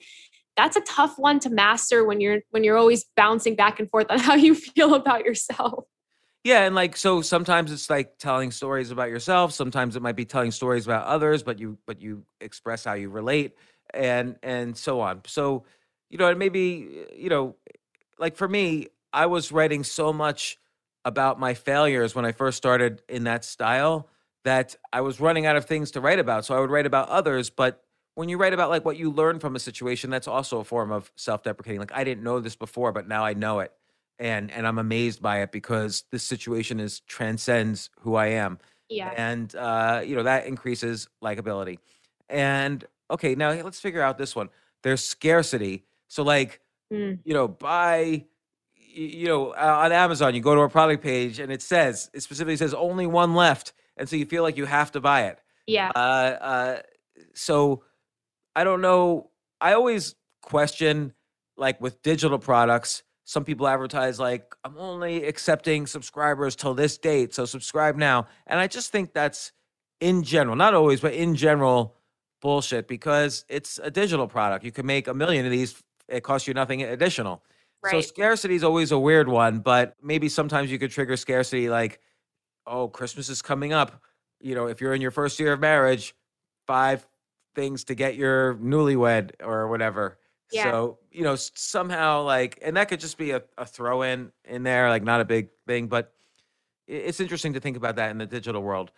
that's a tough one to master when you're when you're always bouncing back and forth on how you feel about yourself. Yeah, and like so sometimes it's like telling stories about yourself, sometimes it might be telling stories about others, but you but you express how you relate and and so on. So, you know, it maybe you know, like for me, I was writing so much about my failures when I first started in that style that I was running out of things to write about. So I would write about others, but when you write about like what you learn from a situation, that's also a form of self-deprecating. Like I didn't know this before, but now I know it. And and I'm amazed by it because this situation is transcends who I am. Yeah. And uh, you know, that increases likability. And okay, now let's figure out this one. There's scarcity. So like, Mm. you know, buy you know, uh, on Amazon, you go to a product page and it says, it specifically says only one left. And so you feel like you have to buy it. Yeah. Uh, uh, so I don't know. I always question, like with digital products, some people advertise like I'm only accepting subscribers till this date, so subscribe now. And I just think that's in general, not always, but in general, bullshit because it's a digital product. You can make a million of these. It costs you nothing additional. So scarcity is always a weird one, but maybe sometimes you could trigger scarcity like, oh, Christmas is coming up. You know, if you're in your first year of marriage, five things to get your newlywed or whatever. Yeah. So, you know, somehow like, and that could just be a, a throw in in there, like not a big thing, but it's interesting to think about that in the digital world.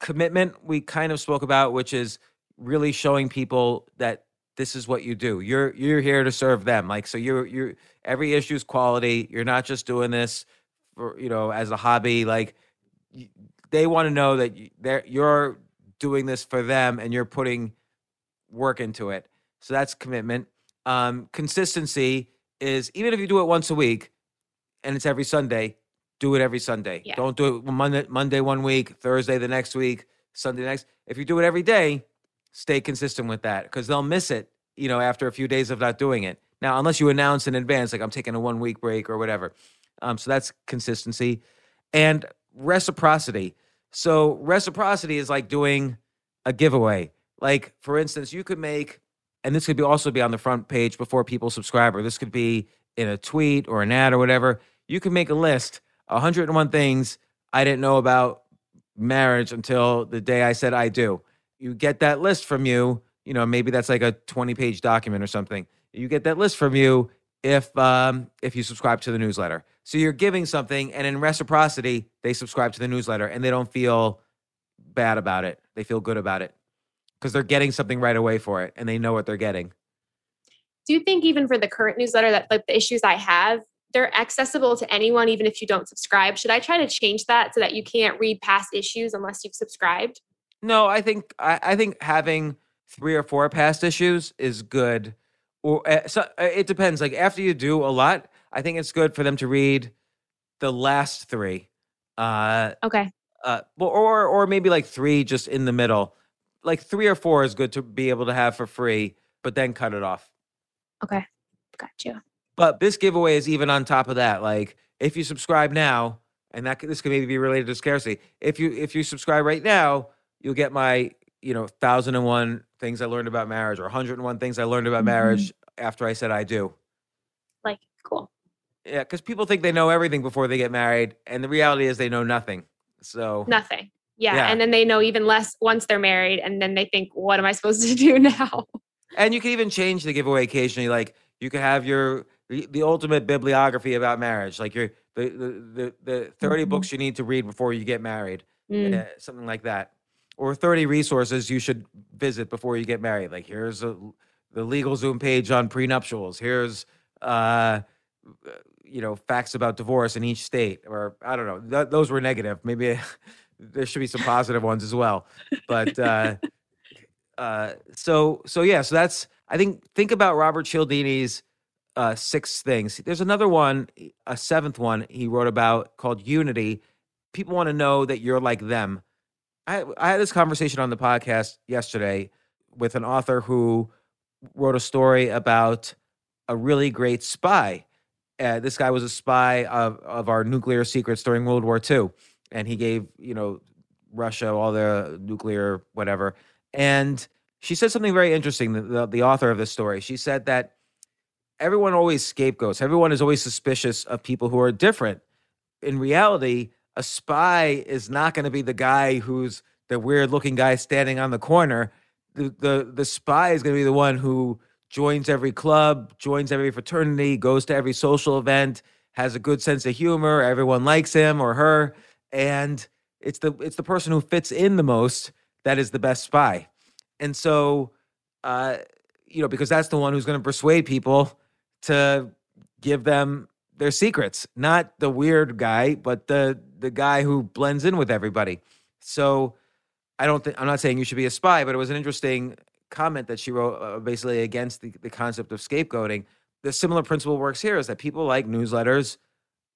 Commitment, we kind of spoke about, which is really showing people that this is what you do. You're you're here to serve them. Like so you're you're every issue is quality. You're not just doing this for, you know, as a hobby. Like they want to know that they're you're doing this for them and you're putting work into it. So that's commitment. Um, consistency is even if you do it once a week and it's every Sunday, do it every Sunday. Yeah. Don't do it Monday, Monday one week, Thursday the next week, Sunday the next. If you do it every day, stay consistent with that because they'll miss it, you know, after a few days of not doing it. Now, unless you announce in advance, like I'm taking a one week break or whatever. Um, so that's consistency and reciprocity. So reciprocity is like doing a giveaway. Like for instance, you could make, and this could be also be on the front page before people subscribe, or this could be in a tweet or an ad or whatever. You can make a list, 101 things I didn't know about marriage until the day I said I do. You get that list from you, you know, maybe that's like a 20 page document or something. You get that list from you if um if you subscribe to the newsletter. So you're giving something and in reciprocity, they subscribe to the newsletter and they don't feel bad about it. They feel good about it because they're getting something right away for it and they know what they're getting. Do you think even for the current newsletter that like the issues I have, they're accessible to anyone even if you don't subscribe? Should I try to change that so that you can't read past issues unless you've subscribed? No, I think I, I think having three or four past issues is good. Or uh, so, uh, it depends. Like after you do a lot, I think it's good for them to read the last three. Uh, Okay. uh, or or maybe like three just in the middle. Like three or four is good to be able to have for free, but then cut it off. Okay. Got you. But this giveaway is even on top of that. Like if you subscribe now, and that this could maybe be related to scarcity. If you if you subscribe right now, you'll get my you know thousand and one things I learned about marriage, or hundred and one things I learned about marriage after I said I do. Like, cool. Yeah, because people think they know everything before they get married, and the reality is they know nothing. So Nothing. Yeah. Yeah. And then they know even less once they're married. And then they think, what am I supposed to do now? And you can even change the giveaway occasionally. Like you could have your the, ultimate bibliography about marriage, like your the the the, the 30 Mhm. books you need to read before you get married, Mm. uh, something like that. Or 30 resources you should visit before you get married. Like here's a, the LegalZoom page on prenuptials. Here's uh, you know facts about divorce in each state, or I don't know. Th- those were negative. Maybe there should be some positive ones as well. But uh, uh, so so yeah. So that's I think think about Robert Cialdini's uh, six things. There's another one, a seventh one he wrote about called Unity. People want to know that you're like them. I, I had this conversation on the podcast yesterday with an author who wrote a story about a really great spy. Uh, this guy was a spy of, of our nuclear secrets during World War II, and he gave you know Russia all the nuclear whatever. And she said something very interesting. The, the, the author of this story, she said that everyone always scapegoats. Everyone is always suspicious of people who are different. In reality, a spy is not going to be the guy who's the weird looking guy standing on the corner. The, the, the spy is going to be the one who joins every club, joins every fraternity, goes to every social event, has a good sense of humor. Everyone likes him or her. And it's the it's the person who fits in the most that is the best spy. And so uh, you know, because that's the one who's going to persuade people to give them their secrets, not the weird guy, but the the guy who blends in with everybody. So I don't think I'm not saying you should be a spy, but it was an interesting comment that she wrote uh, basically against the, the concept of scapegoating. The similar principle works here is that people like newsletters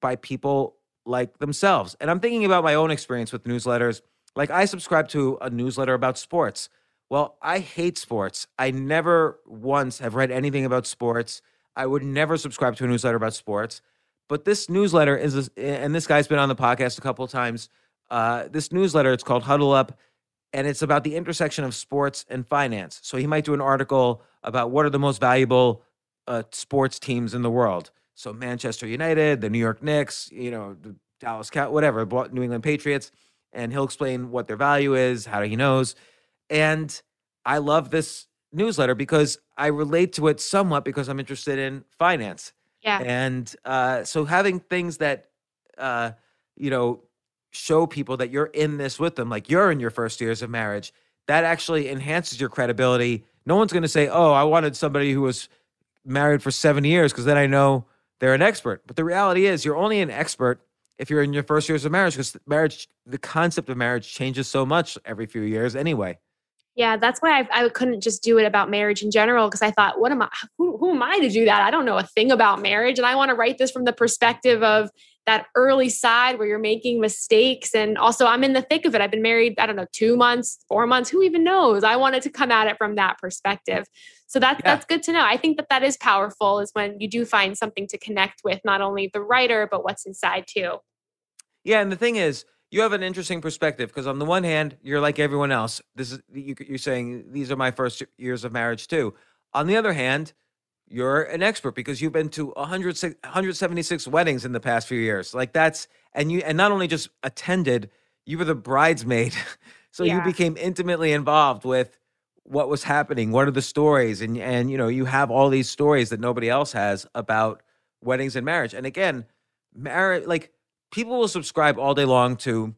by people like themselves. And I'm thinking about my own experience with newsletters. Like I subscribe to a newsletter about sports. Well, I hate sports. I never once have read anything about sports. I would never subscribe to a newsletter about sports. But this newsletter is, and this guy's been on the podcast a couple of times. Uh, this newsletter, it's called Huddle Up, and it's about the intersection of sports and finance. So he might do an article about what are the most valuable uh, sports teams in the world. So Manchester United, the New York Knicks, you know, the Dallas Cat, whatever, New England Patriots, and he'll explain what their value is, how he knows. And I love this newsletter because I relate to it somewhat because I'm interested in finance. Yeah. And uh, so having things that, uh, you know, show people that you're in this with them, like you're in your first years of marriage, that actually enhances your credibility. No one's going to say, oh, I wanted somebody who was married for seven years because then I know they're an expert. But the reality is, you're only an expert if you're in your first years of marriage because marriage, the concept of marriage changes so much every few years anyway. Yeah, that's why I, I couldn't just do it about marriage in general because I thought, what am I? Who, who am I to do that? I don't know a thing about marriage, and I want to write this from the perspective of that early side where you're making mistakes. And also, I'm in the thick of it. I've been married, I don't know, two months, four months. Who even knows? I wanted to come at it from that perspective. So that's yeah. that's good to know. I think that that is powerful. Is when you do find something to connect with, not only the writer but what's inside too. Yeah, and the thing is, you have an interesting perspective because on the one hand, you're like everyone else. This is you, you're saying these are my first years of marriage too. On the other hand, you're an expert because you've been to 100, 176 weddings in the past few years. Like that's and you and not only just attended, you were the bridesmaid. so yeah. you became intimately involved with what was happening, what are the stories and and you know, you have all these stories that nobody else has about weddings and marriage. And again, marriage like people will subscribe all day long to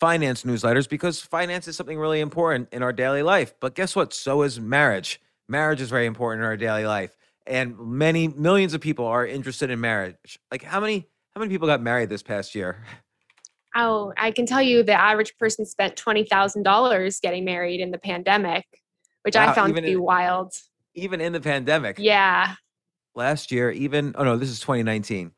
finance newsletters because finance is something really important in our daily life. But guess what? So is marriage. Marriage is very important in our daily life. And many millions of people are interested in marriage. Like how many how many people got married this past year? Oh, I can tell you the average person spent twenty thousand dollars getting married in the pandemic, which wow, I found to be in, wild. Even in the pandemic. Yeah. Last year, even oh no, this is 2019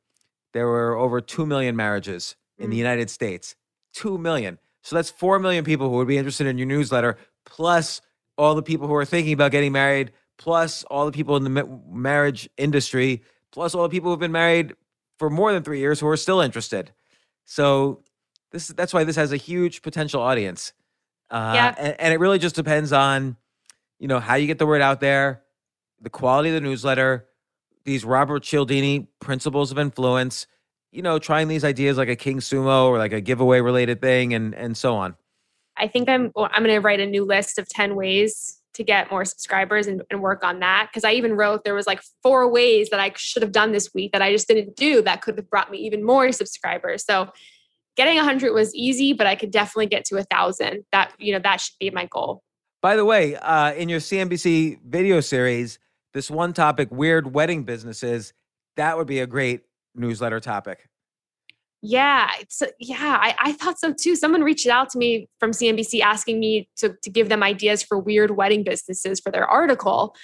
there were over 2 million marriages in the mm. United States. 2 million. So that's 4 million people who would be interested in your newsletter, plus all the people who are thinking about getting married, plus all the people in the ma- marriage industry, plus all the people who've been married for more than three years who are still interested. So this that's why this has a huge potential audience. Uh, yeah. and, and it really just depends on, you know, how you get the word out there, the quality of the newsletter, these Robert Cialdini principles of influence, you know, trying these ideas like a King Sumo or like a giveaway related thing and and so on. I think I'm I'm going to write a new list of 10 ways to get more subscribers and, and work on that because I even wrote there was like four ways that I should have done this week that I just didn't do that could have brought me even more subscribers. So getting 100 was easy, but I could definitely get to a thousand. That, you know, that should be my goal. By the way, uh, in your CNBC video series, this one topic, weird wedding businesses, that would be a great newsletter topic. Yeah, it's yeah, I, I thought so too. Someone reached out to me from CNBC asking me to, to give them ideas for weird wedding businesses for their article.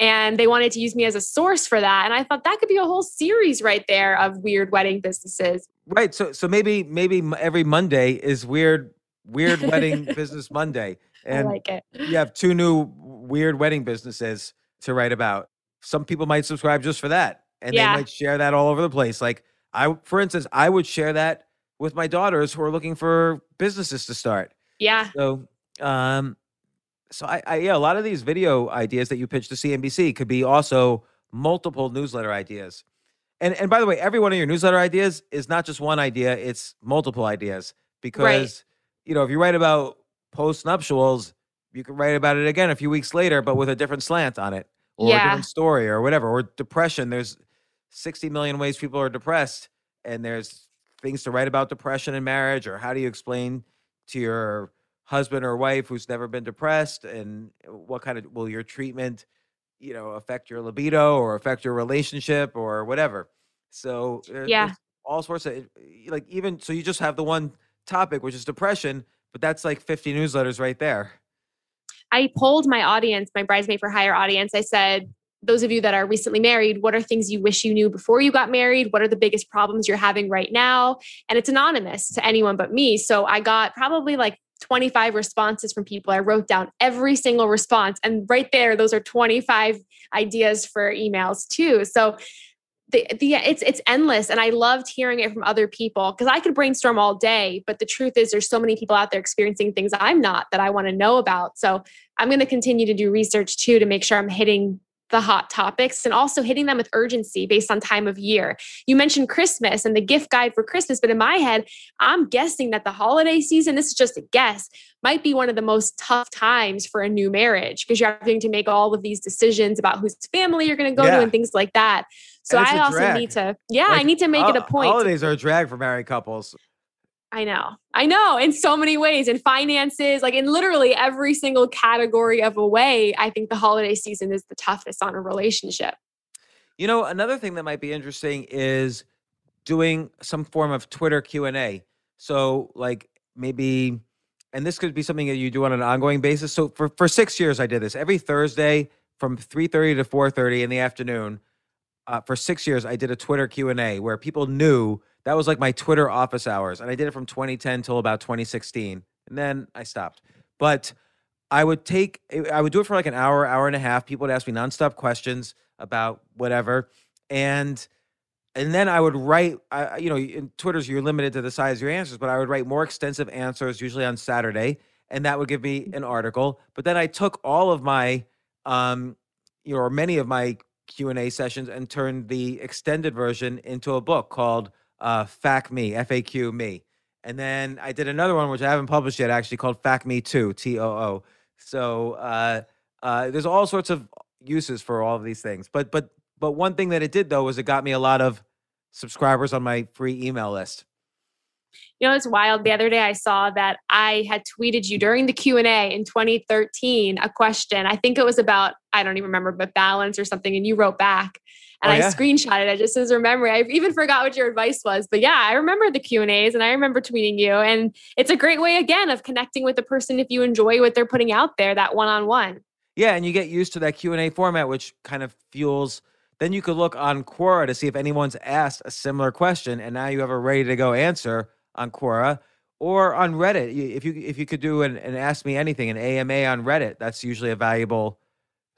And they wanted to use me as a source for that. And I thought that could be a whole series right there of weird wedding businesses. Right. So so maybe maybe every Monday is weird weird wedding business Monday. And I like it. You have two new weird wedding businesses to write about. Some people might subscribe just for that. And yeah. they might share that all over the place. Like I, for instance, I would share that with my daughters who are looking for businesses to start. Yeah. So, um, so I, I, yeah, a lot of these video ideas that you pitch to CNBC could be also multiple newsletter ideas. And and by the way, every one of your newsletter ideas is not just one idea; it's multiple ideas. Because right. you know, if you write about post nuptials, you can write about it again a few weeks later, but with a different slant on it, or yeah. a different story, or whatever. Or depression. There's 60 million ways people are depressed and there's things to write about depression in marriage or how do you explain to your husband or wife who's never been depressed and uh, what kind of will your treatment you know affect your libido or affect your relationship or whatever so yeah all sorts of eh, like even so you just have the one topic which is depression but that's like 50 newsletters right there i polled my audience my bridesmaid for hire audience i said those of you that are recently married, what are things you wish you knew before you got married? What are the biggest problems you're having right now? And it's anonymous to anyone but me. So I got probably like 25 responses from people. I wrote down every single response. And right there, those are 25 ideas for emails too. So the, the it's it's endless. And i loved hearing it from other people because i could brainstorm all day but the truth is there's so many people out there experiencing things i'm not that i want to know about. So i'm going to continue to do research too to make sure i'm hitting the hot topics and also hitting them with urgency based on time of year. You mentioned Christmas and the gift guide for Christmas, but in my head, I'm guessing that the holiday season, this is just a guess, might be one of the most tough times for a new marriage because you're having to make all of these decisions about whose family you're going to go yeah. to and things like that. So I also drag. need to, yeah, like, I need to make it a point. Holidays are a drag for married couples. I know. I know in so many ways in finances, like in literally every single category of a way, I think the holiday season is the toughest on a relationship. You know, another thing that might be interesting is doing some form of Twitter Q&A. So like maybe and this could be something that you do on an ongoing basis. So for for 6 years I did this. Every Thursday from 3:30 to 4:30 in the afternoon. Uh, for 6 years I did a Twitter Q&A where people knew that was like my Twitter office hours. And I did it from 2010 till about 2016. And then I stopped. But I would take, eh, I would do it for like an hour, hour and a half. People would ask me nonstop questions about whatever. And, and then I would write, I, you know, in Twitter's, you're limited to the size of your answers, but I would write more extensive answers, usually on Saturday. And that would give me an article. But then I took all of my, um, you know, or many of my Q&A sessions and turned the extended version into a book called uh, FAQ Me, F A Q Me. And then I did another one, which I haven't published yet, actually called FAQ Me Too, T O O. So uh, uh, there's all sorts of uses for all of these things. But but but one thing that it did though was it got me a lot of subscribers on my free email list. You know, it's wild. The other day I saw that I had tweeted you during the Q&A in 2013 a question. I think it was about I don't even remember but balance or something and you wrote back Oh, and oh, yeah? I screenshotted it I just as a memory. I even forgot what your advice was, but yeah, I remember the Q and A's and I remember tweeting you. And it's a great way again of connecting with the person if you enjoy what they're putting out there, that one on one. Yeah, and you get used to that Q and A format, which kind of fuels. Then you could look on Quora to see if anyone's asked a similar question, and now you have a ready to go answer on Quora or on Reddit. If you if you could do an, an Ask Me Anything, an AMA on Reddit, that's usually a valuable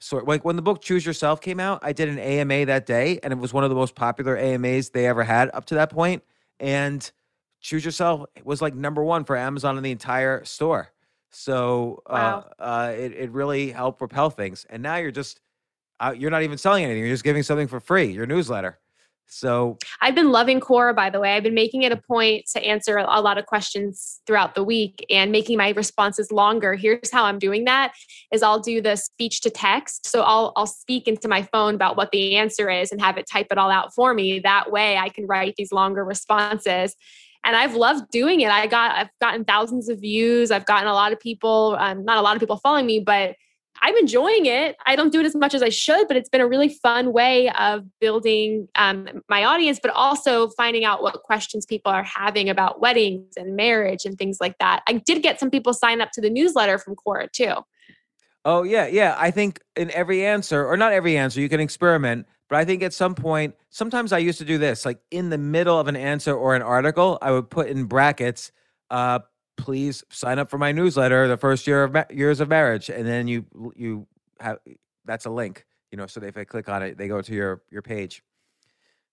sort like when the book Choose Yourself came out, I did an AMA that day, and it was one of the most popular AMAs they ever had up to that point. And Choose Yourself was like number one for Amazon in the entire store. So uh, wow. uh, uh, it it really helped propel things. And now you're just uh, you're not even selling anything; you're just giving something for free. Your newsletter. So I've been loving Quora, by the way. I've been making it a point to answer a lot of questions throughout the week and making my responses longer. Here's how I'm doing that is I'll do the speech to text. So I'll I'll speak into my phone about what the answer is and have it type it all out for me. That way I can write these longer responses and I've loved doing it. I got I've gotten thousands of views. I've gotten a lot of people, um, not a lot of people following me, but I'm enjoying it. I don't do it as much as I should, but it's been a really fun way of building um, my audience, but also finding out what questions people are having about weddings and marriage and things like that. I did get some people sign up to the newsletter from Quora too. Oh yeah, yeah. I think in every answer, or not every answer, you can experiment. But I think at some point, sometimes I used to do this, like in the middle of an answer or an article, I would put in brackets, uh, please sign up for my newsletter the first year of ma- years of marriage and then you you have that's a link you know so if i click on it they go to your your page.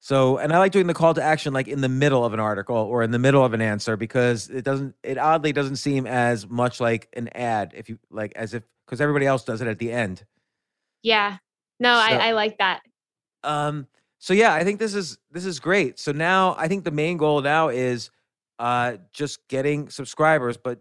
So and i like doing the call to action like in the middle of an article or in the middle of an answer because it doesn't it oddly doesn't seem as much like an ad if you like as if because everybody else does it at the end. Yeah. No so, I, I like that. Um so yeah i think this is this is great. So now i think the main goal now is uh, just getting subscribers. But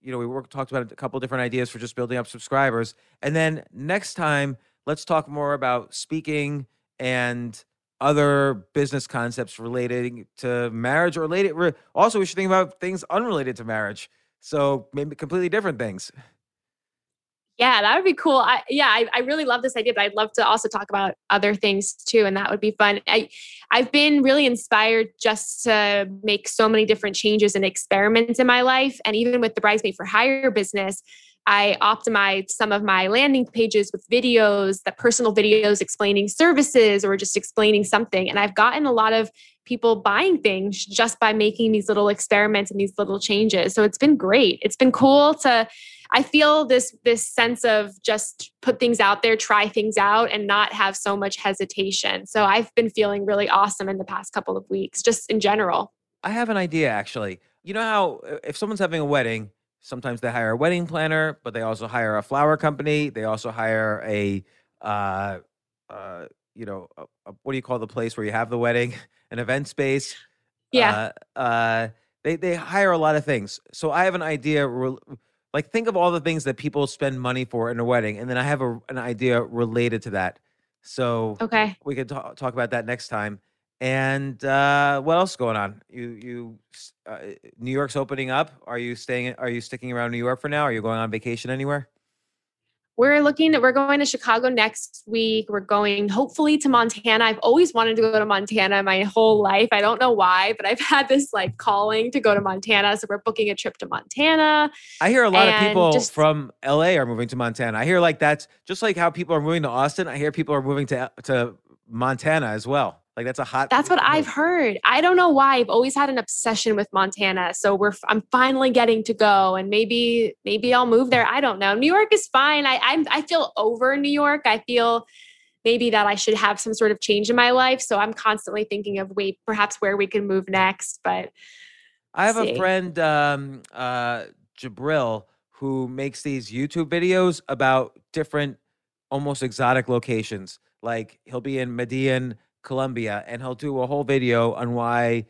you know, we worked talked about a couple different ideas for just building up subscribers. And then next time, let's talk more about speaking and other business concepts relating to marriage or related. Also, we should think about things unrelated to marriage. So maybe completely different things. Yeah, that would be cool. I, yeah, I, I really love this idea, but I'd love to also talk about other things too, and that would be fun. I, I've been really inspired just to make so many different changes and experiments in my life, and even with the Bridesmaid for Hire business, I optimized some of my landing pages with videos, the personal videos explaining services or just explaining something, and I've gotten a lot of people buying things just by making these little experiments and these little changes. So it's been great. It's been cool to I feel this this sense of just put things out there, try things out, and not have so much hesitation. So I've been feeling really awesome in the past couple of weeks, just in general. I have an idea actually. You know how uh, if someone's having a wedding, sometimes they hire a wedding planner, but they also hire a flower company. They also hire a, uh, uh, you know, a, a, what do you call the place where you have the wedding? An event space. Yeah. Uh, uh, they they hire a lot of things. So I have an idea. Like think of all the things that people spend money for in a wedding and then i have a, an idea related to that. So okay. we could talk, talk about that next time. And uh, what else is going on? You you uh, new york's opening up. Are you staying are you sticking around new york for now? Are you going on vacation anywhere we're looking at we're going to chicago next week. We're going hopefully to montana. I've always wanted to go to montana my whole life. I don't know why but i've had this like calling to go to montana. So we're booking a trip to montana. I hear a lot of people just, from la are moving to montana. I hear like that's just like how people are moving to austin. I hear people are moving to to montana as well like that's a hot. That's what I've heard. I don't know why. I've always had an obsession with Montana. So we're I'm finally getting to go, and maybe maybe I'll move there. I don't know. New York is fine. I I'm, I feel over New York. I feel maybe that I should have some sort of change in my life. So I'm constantly thinking of wait, perhaps where we can move next. But I have see. a friend, um, uh, Jabril, who makes these YouTube videos about different, almost exotic locations. Like he'll be in Medellin Colombia, and he'll do a whole video on why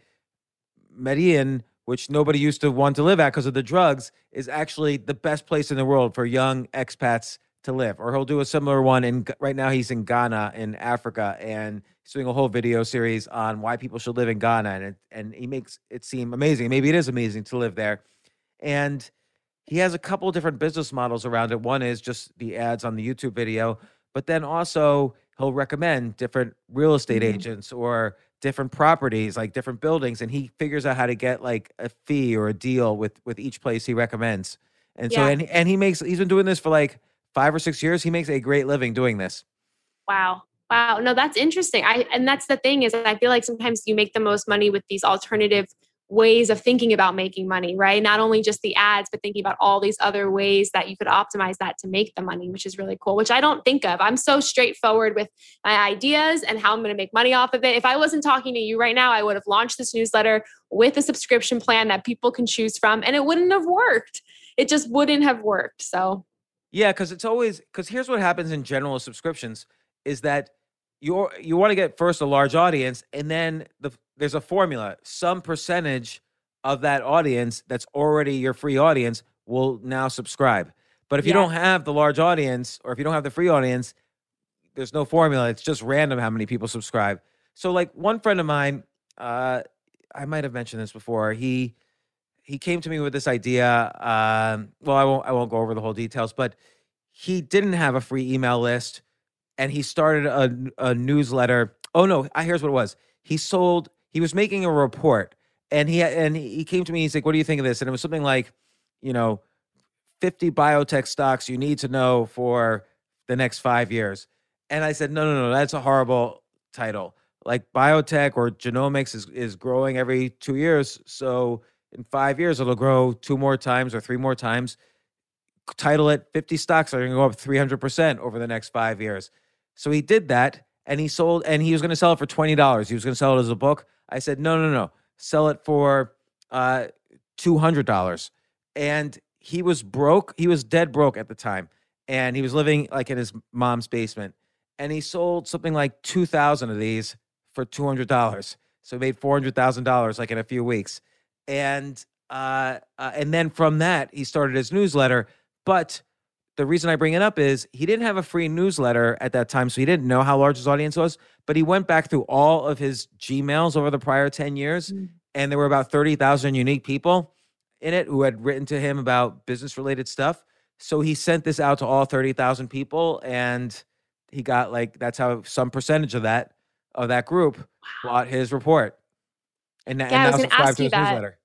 Medellin, which nobody used to want to live at because of the drugs, is actually the best place in the world for young expats to live. Or he'll do a similar one And right now he's in Ghana in Africa and he's doing a whole video series on why people should live in Ghana and it, and he makes it seem amazing. Maybe it is amazing to live there. And he has a couple different business models around it. One is just the ads on the YouTube video, but then also he'll recommend different real estate mm-hmm. agents or different properties like different buildings and he figures out how to get like a fee or a deal with with each place he recommends. And yeah. so and, and he makes he's been doing this for like five or six years he makes a great living doing this. Wow. Wow. No that's interesting. I and that's the thing is i feel like sometimes you make the most money with these alternative ways of thinking about making money, right? Not only just the ads, but thinking about all these other ways that you could optimize that to make the money, which is really cool, which I don't think of. I'm so straightforward with my ideas and how I'm going to make money off of it. If I wasn't talking to you right now, I would have launched this newsletter with a subscription plan that people can choose from, and it wouldn't have worked. It just wouldn't have worked. So, yeah, because it's always because here's what happens in general subscriptions is that you you want to get first a large audience and then the there's a formula. Some percentage of that audience that's already your free audience will now subscribe. But if you don't have the large audience or if you don't have the free audience, there's no formula. It's just random how many people subscribe. So like one friend of mine, uh, I might have mentioned this before. He he came to me with this idea. Um, well, I won't I won't go over the whole details, but he didn't have a free email list, and he started a a newsletter. Oh no, I here's what it was. He sold. He was making a report, and he and he came to me. He's like, "What do you think of this?" And it was something like, you know, fifty biotech stocks you need to know for the next five years. And I said, no, no, no, that's a horrible title. Like biotech or genomics is, is growing every two years. So in five years, it'll grow two more times or three more times. Title it 50 stocks are going to go up 300% over the next five years. So he did that and he sold, and he was going to sell it for $20. He was going to sell it as a book. I said, no, no, no, sell it for uh, $200. And he was broke. He was dead broke at the time. And he was living like in his mom's basement. And he sold something like 2,000 of these for $200. So he made $400,000 like in a few weeks and uh, uh, and then from that he started his newsletter. But the reason I bring it up is he didn't have a free newsletter at that time, so he didn't know how large his audience was. But he went back through all of his Gmails over the prior ten years, mm. and there were about thirty thousand unique people in it who had written to him about business related stuff. So he sent this out to all thirty thousand people, and he got like that's how some percentage of that of that group wow. bought his report and, yeah, and now subscribe to his that. newsletter.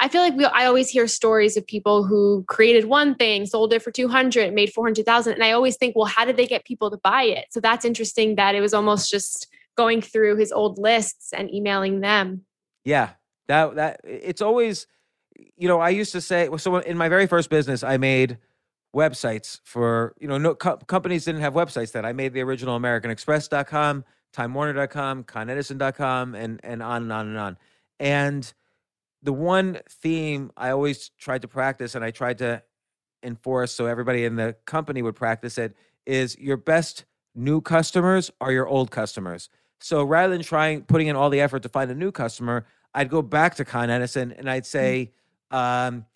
I feel like we, I always hear stories of people who created one thing, sold it for 200, made 400,000. And I always think, well, how did they get people to buy it? So that's interesting that it was almost just going through his old lists and emailing them. Yeah. That, that it's always, you know, I used to say, so in my very first business, I made websites for, you know, no co- companies didn't have websites then. I made the original AmericanExpress.com, TimeWarner.com, ConEdison.com, and, and on and on and on. And the one theme I always tried to practice and I tried to enforce so everybody in the company would practice it is your best new customers are your old customers. So rather than trying putting in all the effort to find a new customer, I'd go back to Con Edison and I'd mm. say, um,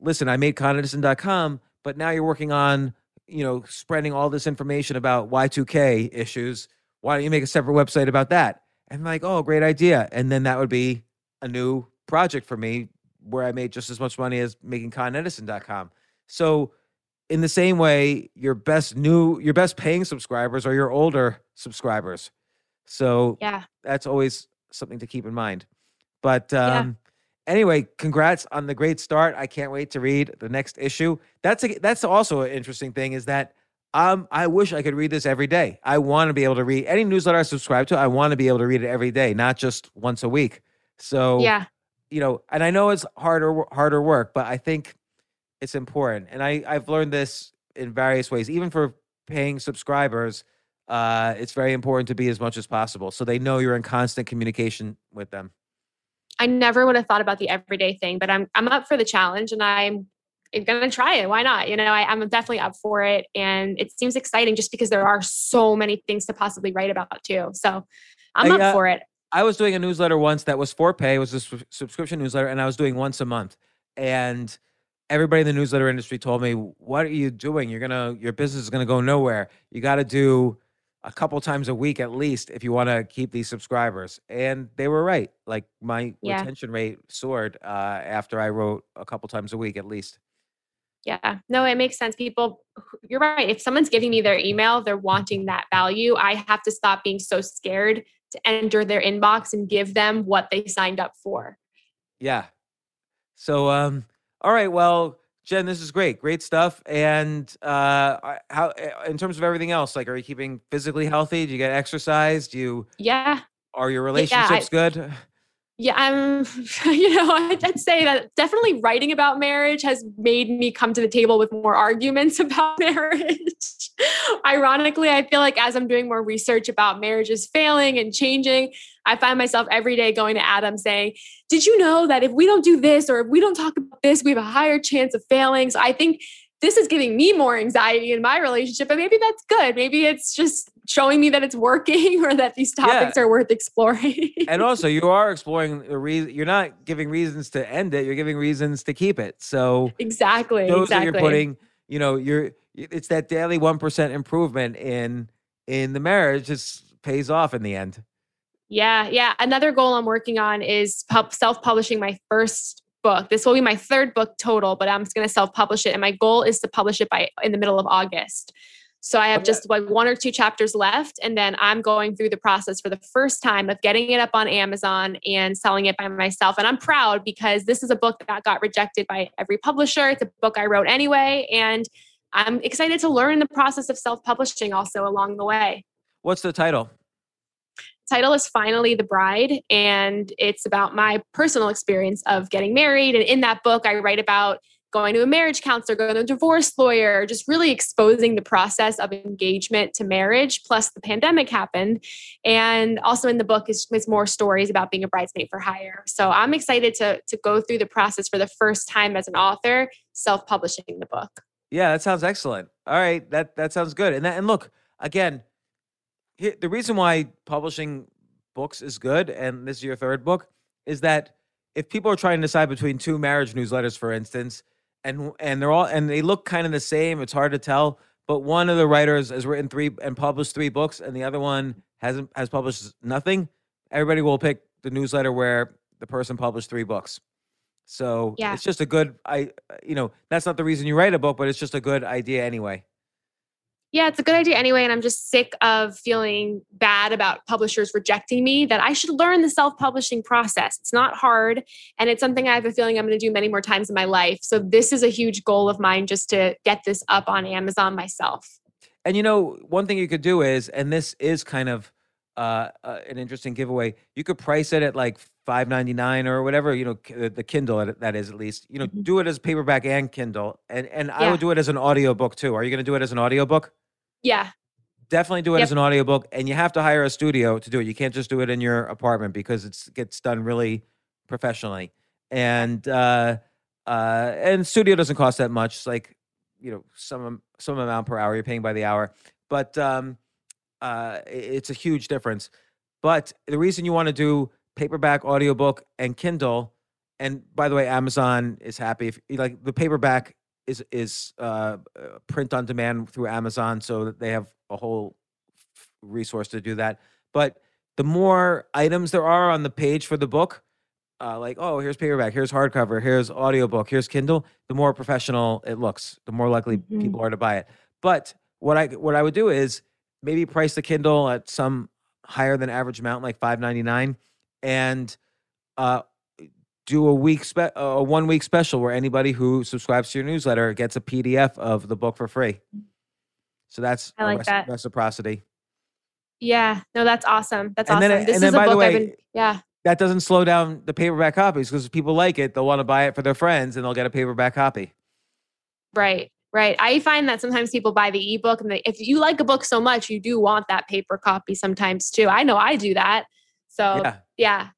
listen, I made conedison.com, but now you're working on, you know, spreading all this information about Y2K issues. Why don't you make a separate website about that? And I'm like, oh, great idea. And then that would be a new project for me where I made just as much money as making conedison.com. So in the same way, your best new your best paying subscribers are your older subscribers. So yeah, that's always something to keep in mind. But um yeah. anyway, congrats on the great start. I can't wait to read the next issue. That's a, that's also an interesting thing is that um, I wish I could read this every day. I want to be able to read any newsletter I subscribe to. I want to be able to read it every day, not just once a week. So yeah, you know, and I know it's harder harder work, but I think it's important. And I I've learned this in various ways, even for paying subscribers. Uh, it's very important to be as much as possible so they know you're in constant communication with them. I never would have thought about the everyday thing, but I'm I'm up for the challenge and I'm gonna try it. Why not? You know, I, I'm definitely up for it, and it seems exciting just because there are so many things to possibly write about too. So I'm I, up uh, for it. I was doing a newsletter once that was for pay. It was a subscription newsletter, and I was doing once a month. And everybody in the newsletter industry told me, "What are you doing? You're gonna your business is gonna go nowhere. You got to do a couple times a week at least if you want to keep these subscribers." And they were right. Like my yeah. retention rate soared uh, after I wrote a couple times a week at least. Yeah, no, it makes sense. People, you're right. If someone's giving me their email, they're wanting that value. I have to stop being so scared to enter their inbox and give them what they signed up for. Yeah. So, um, all right. Well, Jen, this is great. Great stuff. And uh, how, eh, in terms of everything else, like, are you keeping physically healthy? Do you get exercise? Do you? Yeah. Are your relationships yeah, I, good? Yeah, I'm, you know, I'd say that definitely writing about marriage has made me come to the table with more arguments about marriage. Ironically, I feel like as I'm doing more research about marriages failing and changing, I find myself every day going to Adam saying, Did you know that if we don't do this or if we don't talk about this, we have a higher chance of failing? So I think this is giving me more anxiety in my relationship. And maybe that's good. Maybe it's just showing me that it's working or that these topics yeah. are worth exploring. and also, you are exploring the reason. You're not giving reasons to end it. You're giving reasons to keep it. So exactly, those exactly. that you're putting. You know, you're. It's that daily one percent improvement in in the marriage. Just pays off in the end. Yeah, yeah. Another goal I'm working on is pub- self-publishing my first book. This will be my third book total, but I'm just going to self-publish it and my goal is to publish it by in the middle of August. So I have just like one or two chapters left and then I'm going through the process for the first time of getting it up on Amazon and selling it by myself and I'm proud because this is a book that got rejected by every publisher. It's a book I wrote anyway and I'm excited to learn the process of self-publishing also along the way What's the title? Title is finally the bride and it's about my personal experience of getting married and in that book i write about going to a marriage counselor going to a divorce lawyer just really exposing the process of engagement to marriage plus the pandemic happened and also in the book is, is more stories about being a bridesmaid for hire so i'm excited to, to go through the process for the first time as an author self-publishing the book Yeah, that sounds excellent. All right, that that sounds good. And that, and look again, here, the reason why publishing books is good, and this is your third book, is that if people are trying to decide between two marriage newsletters, for instance, and and they're all and they look kind of the same, it's hard to tell. But one of the writers has written three and published three books, and the other one hasn't has published nothing. Everybody will pick the newsletter where the person published three books. So Yeah. it's just a good I you know, that's not the reason you write a book, but it's just a good idea anyway. Yeah, it's a good idea anyway. And I'm just sick of feeling bad about publishers rejecting me, that I should learn the self publishing process. It's not hard. And it's something I have a feeling I'm going to do many more times in my life. So this is a huge goal of mine just to get this up on Amazon myself. And you know, one thing you could do is, and this is kind of uh, uh, an interesting giveaway. You could price it at like five ninety nine or whatever. You know, the Kindle that is at least. You know, Mhm. do it as paperback and Kindle, and and I would do it as an audiobook too. Are you going to do it as an audiobook? Yeah. Definitely do it Yep. as an audiobook, and you have to hire a studio to do it. You can't just do it in your apartment because it's gets done really professionally. And uh, uh, and studio doesn't cost that much. It's like you know some some amount per hour. You're paying by the hour, but um, uh, it's a huge difference. But the reason you want to do paperback, audiobook, and Kindle, and by the way, Amazon is happy if like the paperback is is uh, uh, print on demand through Amazon, so that they have a whole resource to do that. But the more items there are on the page for the book, uh, like oh here's paperback, here's hardcover, here's audiobook, here's Kindle, the more professional it looks, the more likely Mhm. people are to buy it. But what I what I would do is maybe price the Kindle at some higher than average amount, like five ninety nine, and uh, do a week spe- a one week special where anybody who subscribes to your newsletter gets a PDF of the book for free. So that's I like reci- that. reciprocity. Yeah. No, that's awesome. That's And awesome. it- this and is then a book I've been, yeah. That doesn't slow down the paperback copies because people like it. They'll want to buy it for their friends and they'll get a paperback copy. Right. Right. I find that sometimes people buy the ebook and they, if you like a book so much, you do want that paper copy sometimes too. I know I do that. So Yeah. yeah.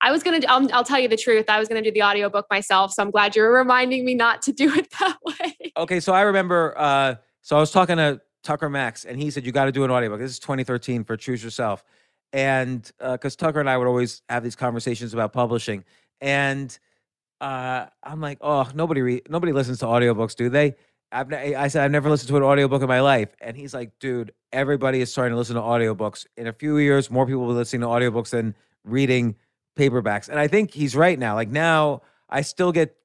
I was going to, I'll, I'll tell you the truth. I was going to do the audiobook myself. So I'm glad you're reminding me not to do it that way. Okay, so I remember. Uh, so I was talking to Tucker Max, and he said you got to do an audiobook. This is 2013 for Choose Yourself, and because Tucker and I would always have these conversations about publishing, and uh, I'm like, oh, nobody re- nobody listens to audiobooks, do they? I've I said I've never listened to an audiobook in my life, and he's like, dude, everybody is starting to listen to audiobooks. In a few years, more people will be listening to audiobooks than reading paperbacks, and I think he's right now. Like now, I still get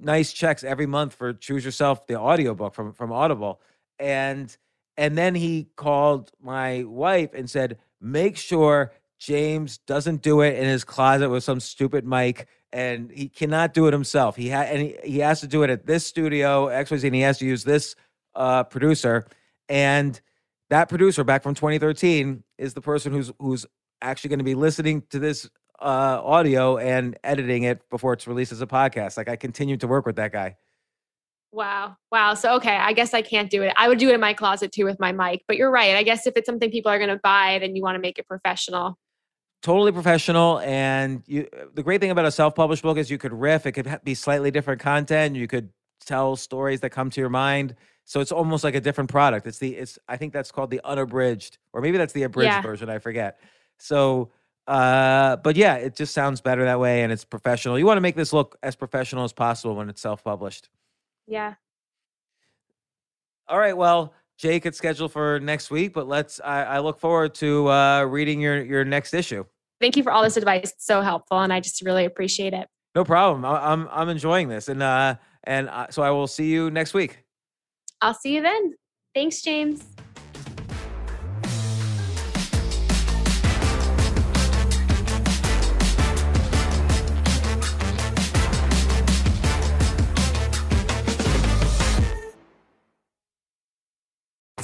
nice checks every month for choose yourself the audiobook from from audible and and then he called my wife and said make sure james doesn't do it in his closet with some stupid mic and he cannot do it himself he had and he, he has to do it at this studio xyz and he has to use this uh producer and that producer back from 2013 is the person who's who's actually going to be listening to this uh, audio and editing it before it's released as a podcast. Like I continue to work with that guy. Wow. Wow. So, okay. I guess I can't do it. I would do it in my closet too with my mic, but you're right. I guess if it's something people are going to buy, then you want to make it professional. Totally professional, and you. The great thing about a self-published book is you could riff. It could be slightly different content. You could tell stories that come to your mind. So it's almost like a different product. It's the. It's. I think that's called the unabridged, or maybe that's the abridged Yeah. version. I forget. So, uh, but yeah, it just sounds better that way, and it's professional. You want to make this look as professional as possible when it's self-published. Yeah. All right. Well, Jake, it's scheduled for next week, but let's. I, I look forward to uh, reading your your next issue. Thank you for all this advice. It's so helpful, and I just really appreciate it. No problem. I, I'm I'm enjoying this, and uh, and uh, so I will see you next week. I'll see you then. Thanks, James.